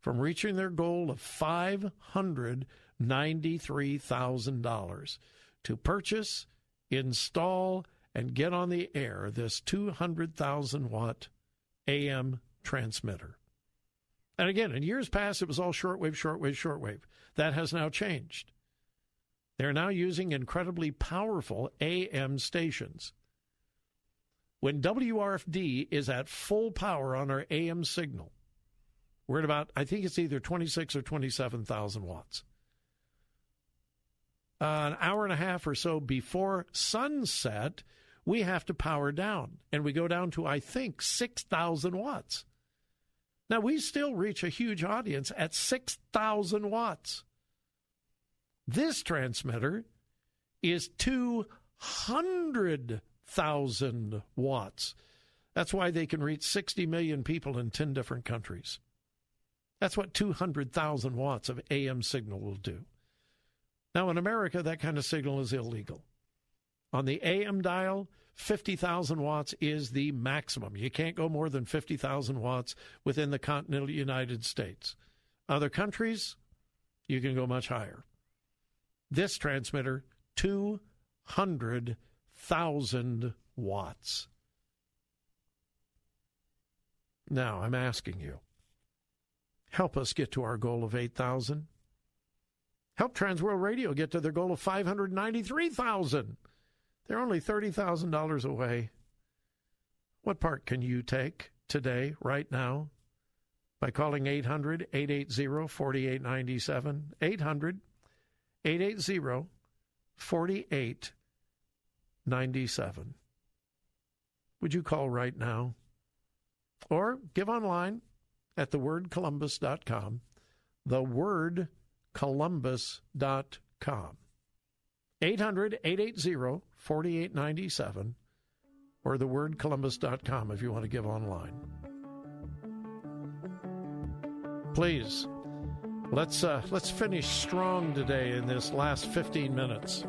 from reaching their goal of $593,000 to purchase, install, and get on the air this 200,000 watt AM transmitter. And again, in years past, it was all shortwave, shortwave, shortwave. That has now changed. They're now using incredibly powerful AM stations. When WRFD is at full power on our AM signal, we're at about, I think it's either 26 or 27,000 watts. Uh, an hour and a half or so before sunset, we have to power down, and we go down to, I think, 6,000 watts. Now, we still reach a huge audience at 6,000 watts. This transmitter is 200,000 watts. That's why they can reach 60 million people in 10 different countries. That's what 200,000 watts of AM signal will do. Now, in America, that kind of signal is illegal. On the AM dial, 50,000 watts is the maximum. You can't go more than 50,000 watts within the continental United States. Other countries, you can go much higher. This transmitter, 200,000 watts. Now, I'm asking you, help us get to our goal of 8,000. Help Transworld Radio get to their goal of 593,000. They're only $30,000 away. What part can you take today, right now, by calling 800 880 4897? 800 880 4897. Would you call right now? Or give online at thewordcolumbus.com. Thewordcolumbus.com. 800 880 4897 or thewordcolumbus.com if you want to give online. Please Let's uh, let's finish strong today in this last 15 minutes.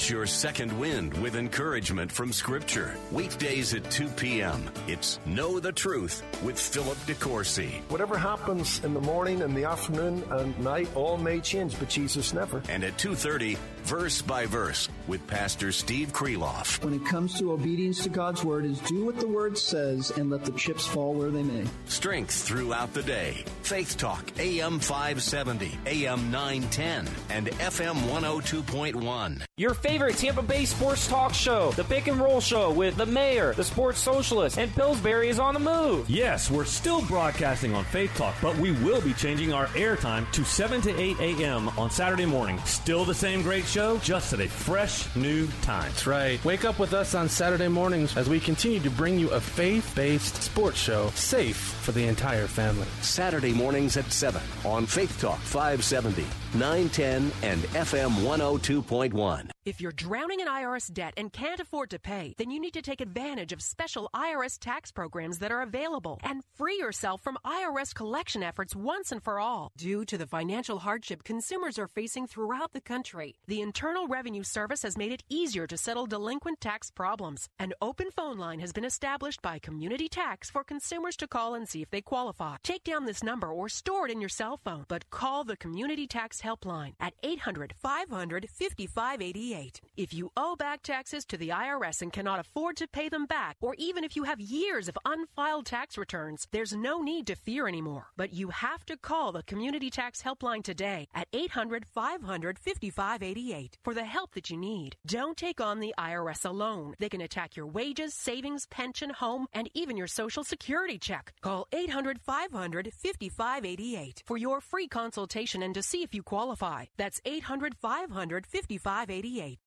Catch your second wind with encouragement from Scripture. Weekdays at 2 p.m. It's Know the Truth with Philip DeCourcy. Whatever happens in the morning and the afternoon and night, all may change, but Jesus never. And at 2.30, Verse by Verse with Pastor Steve Kreloff. When it comes to obedience to God's Word is do what the Word says and let the chips fall where they may. Strength throughout the day. Faith Talk, AM 570, AM 910, and FM 102.1. Your favorite Tampa Bay sports talk show, The Pick and Roll Show with the Mayor, the Sports Socialist, and Pillsbury is on the move. Yes, we're still broadcasting on Faith Talk, but we will be changing our airtime to 7 to 8 a.m. on Saturday morning. Still the same great show, just at a fresh new time. That's right. Wake up with us on Saturday mornings as we continue to bring you a faith based sports show safe for the entire family. Saturday mornings at 7 on Faith Talk 570, 910, and FM 102.1. If you're drowning in IRS debt and can't afford to pay, then you need to take advantage of special IRS tax programs that are available and free yourself from IRS collection efforts once and for all. Due to the financial hardship consumers are facing throughout the country, the Internal Revenue Service has made it easier to settle delinquent tax problems. An open phone line has been established by Community Tax for consumers to call and see if they qualify. Take down this number or store it in your cell phone, but call the Community Tax Helpline at 800 500 5588. If you owe back taxes to the IRS and cannot afford to pay them back, or even if you have years of unfiled tax returns, there's no need to fear anymore. But you have to call the Community Tax Helpline today at 800 500 5588 for the help that you need. Don't take on the IRS alone. They can attack your wages, savings, pension, home, and even your Social Security check. Call 800 500 5588 for your free consultation and to see if you qualify. That's 800 500 5588.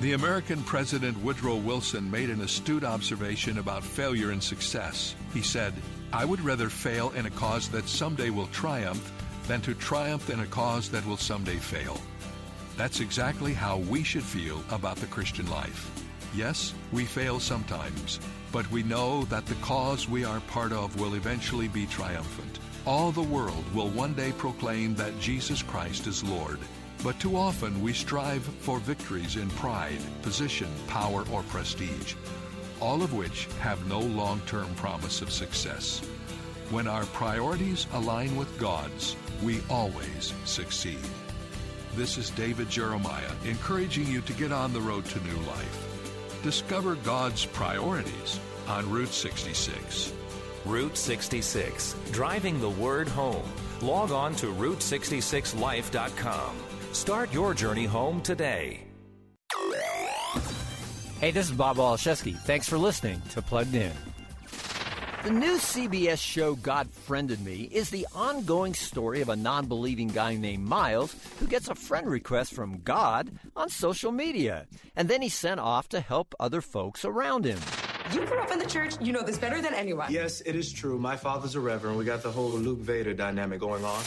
The American President Woodrow Wilson made an astute observation about failure and success. He said, I would rather fail in a cause that someday will triumph than to triumph in a cause that will someday fail. That's exactly how we should feel about the Christian life. Yes, we fail sometimes, but we know that the cause we are part of will eventually be triumphant. All the world will one day proclaim that Jesus Christ is Lord. But too often we strive for victories in pride, position, power, or prestige, all of which have no long term promise of success. When our priorities align with God's, we always succeed. This is David Jeremiah encouraging you to get on the road to new life. Discover God's priorities on Route 66. Route 66, driving the word home. Log on to Route66Life.com. Start your journey home today. Hey, this is Bob Waliszewski. Thanks for listening to Plugged In. The new CBS show God Friended Me is the ongoing story of a non believing guy named Miles who gets a friend request from God on social media. And then he's sent off to help other folks around him. You grew up in the church, you know this better than anyone. Yes, it is true. My father's a reverend. We got the whole Luke Vader dynamic going on.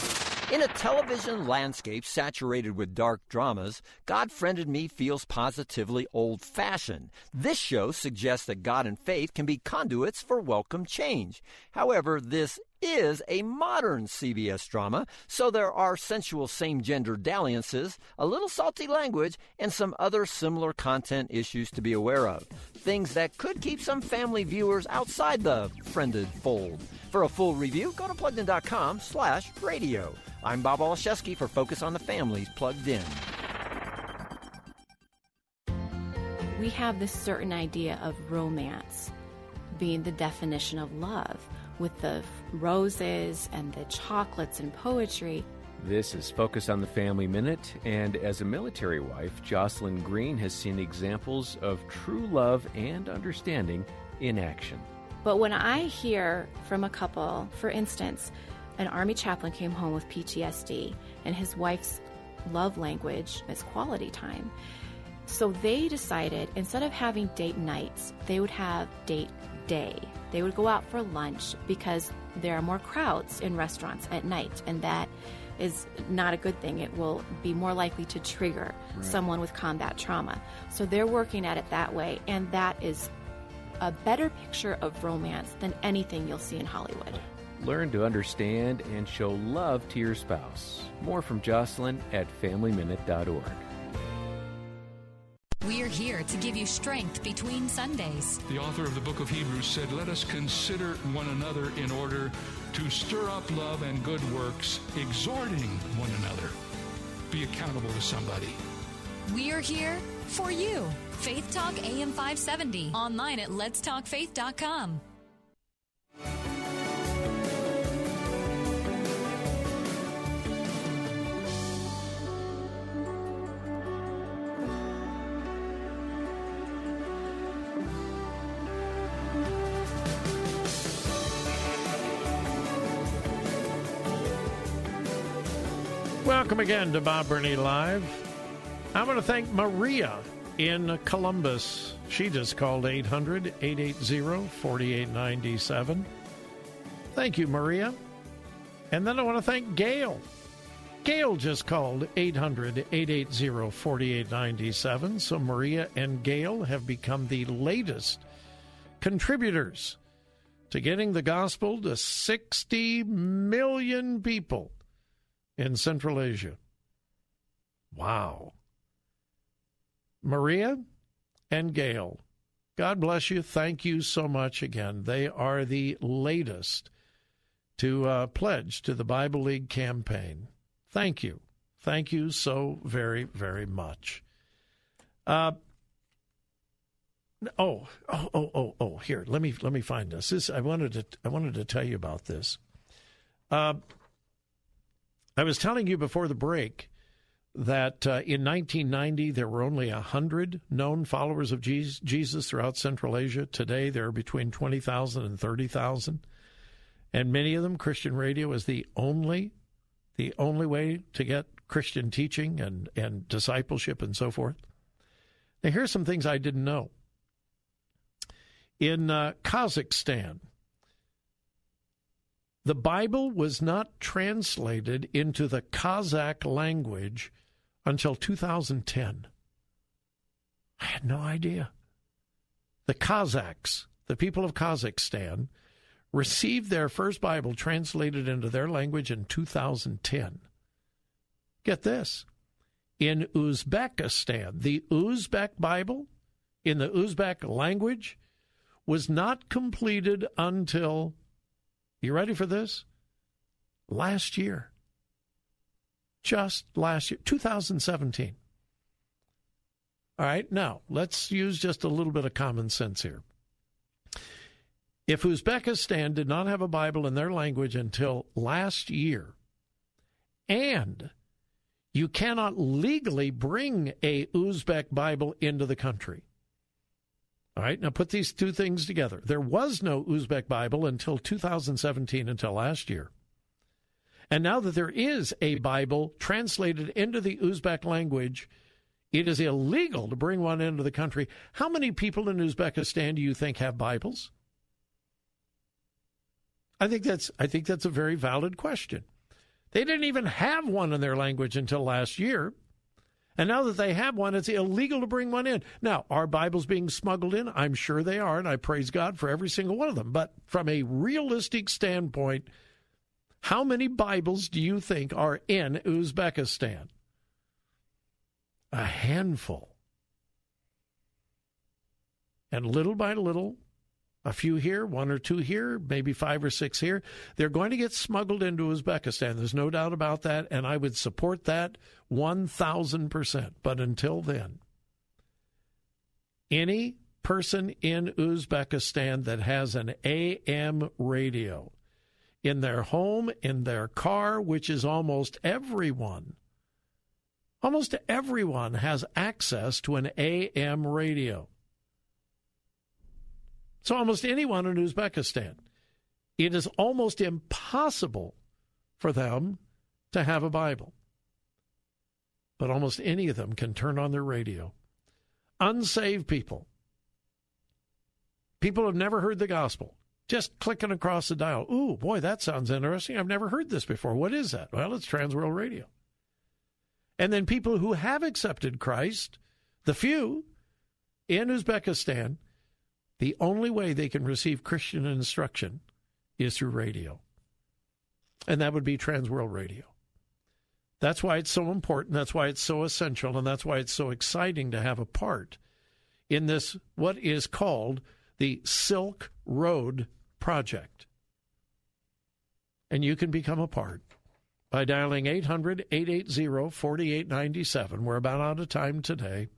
In a television landscape saturated with dark dramas, God Friended Me feels positively old fashioned. This show suggests that God and faith can be conduits for welcome change. However, this is a modern CBS drama, so there are sensual same gender dalliances, a little salty language, and some other similar content issues to be aware of. Things that could keep some family viewers outside the friended fold. For a full review, go to pluggedin.com slash radio. I'm Bob Waliszewski for Focus on the Families Plugged In. We have this certain idea of romance being the definition of love with the roses and the chocolates and poetry. This is Focus on the Family Minute, and as a military wife, Jocelyn Green has seen examples of true love and understanding in action. But when I hear from a couple, for instance, an Army chaplain came home with PTSD, and his wife's love language is quality time. So they decided instead of having date nights, they would have date day. They would go out for lunch because there are more crowds in restaurants at night, and that is not a good thing. It will be more likely to trigger right. someone with combat trauma. So they're working at it that way, and that is a better picture of romance than anything you'll see in Hollywood. Learn to understand and show love to your spouse. More from Jocelyn at FamilyMinute.org. We're here to give you strength between Sundays. The author of the book of Hebrews said, Let us consider one another in order to stir up love and good works, exhorting one another. Be accountable to somebody. We're here for you. Faith Talk AM 570. Online at letstalkfaith.com. Welcome again to Bob Burney Live. I want to thank Maria in Columbus. She just called 800 880 4897. Thank you, Maria. And then I want to thank Gail. Gail just called 800 880 4897. So Maria and Gail have become the latest contributors to getting the gospel to 60 million people in Central Asia. Wow. Maria and Gail, God bless you. Thank you so much again. They are the latest to uh, pledge to the Bible League campaign. Thank you. Thank you so very, very much. Uh, oh, oh, oh, oh, oh. Here, let me let me find this. This I wanted to I wanted to tell you about this. Uh, I was telling you before the break that uh, in 1990 there were only 100 known followers of Jesus throughout Central Asia. Today there are between 20,000 and 30,000. And many of them Christian radio is the only the only way to get Christian teaching and, and discipleship and so forth. Now here's some things I didn't know. In uh, Kazakhstan, the Bible was not translated into the Kazakh language until 2010. I had no idea. The Kazakhs, the people of Kazakhstan, received their first Bible translated into their language in 2010. Get this. In Uzbekistan, the Uzbek Bible in the Uzbek language was not completed until, you ready for this? Last year. Just last year, 2017. All right, now let's use just a little bit of common sense here. If Uzbekistan did not have a Bible in their language until last year, and you cannot legally bring a Uzbek Bible into the country. All right, now put these two things together. There was no Uzbek Bible until 2017, until last year. And now that there is a Bible translated into the Uzbek language, it is illegal to bring one into the country. How many people in Uzbekistan do you think have Bibles? I think that's I think that's a very valid question. They didn't even have one in their language until last year. And now that they have one, it's illegal to bring one in. Now, are Bibles being smuggled in? I'm sure they are, and I praise God for every single one of them. But from a realistic standpoint, how many Bibles do you think are in Uzbekistan? A handful. And little by little, a few here, one or two here, maybe five or six here. They're going to get smuggled into Uzbekistan. There's no doubt about that, and I would support that 1,000%. But until then, any person in Uzbekistan that has an AM radio in their home, in their car, which is almost everyone, almost everyone has access to an AM radio. So almost anyone in Uzbekistan, it is almost impossible for them to have a Bible. But almost any of them can turn on their radio. Unsaved people, people have never heard the gospel, just clicking across the dial. Ooh, boy, that sounds interesting. I've never heard this before. What is that? Well, it's Transworld Radio. And then people who have accepted Christ, the few in Uzbekistan, the only way they can receive Christian instruction is through radio. And that would be Transworld Radio. That's why it's so important. That's why it's so essential. And that's why it's so exciting to have a part in this, what is called the Silk Road Project. And you can become a part by dialing 800 880 4897. We're about out of time today.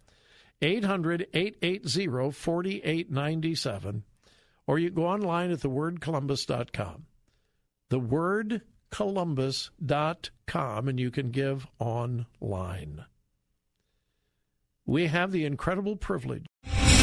800 880 4897, or you go online at thewordcolumbus.com. Thewordcolumbus.com, and you can give online. We have the incredible privilege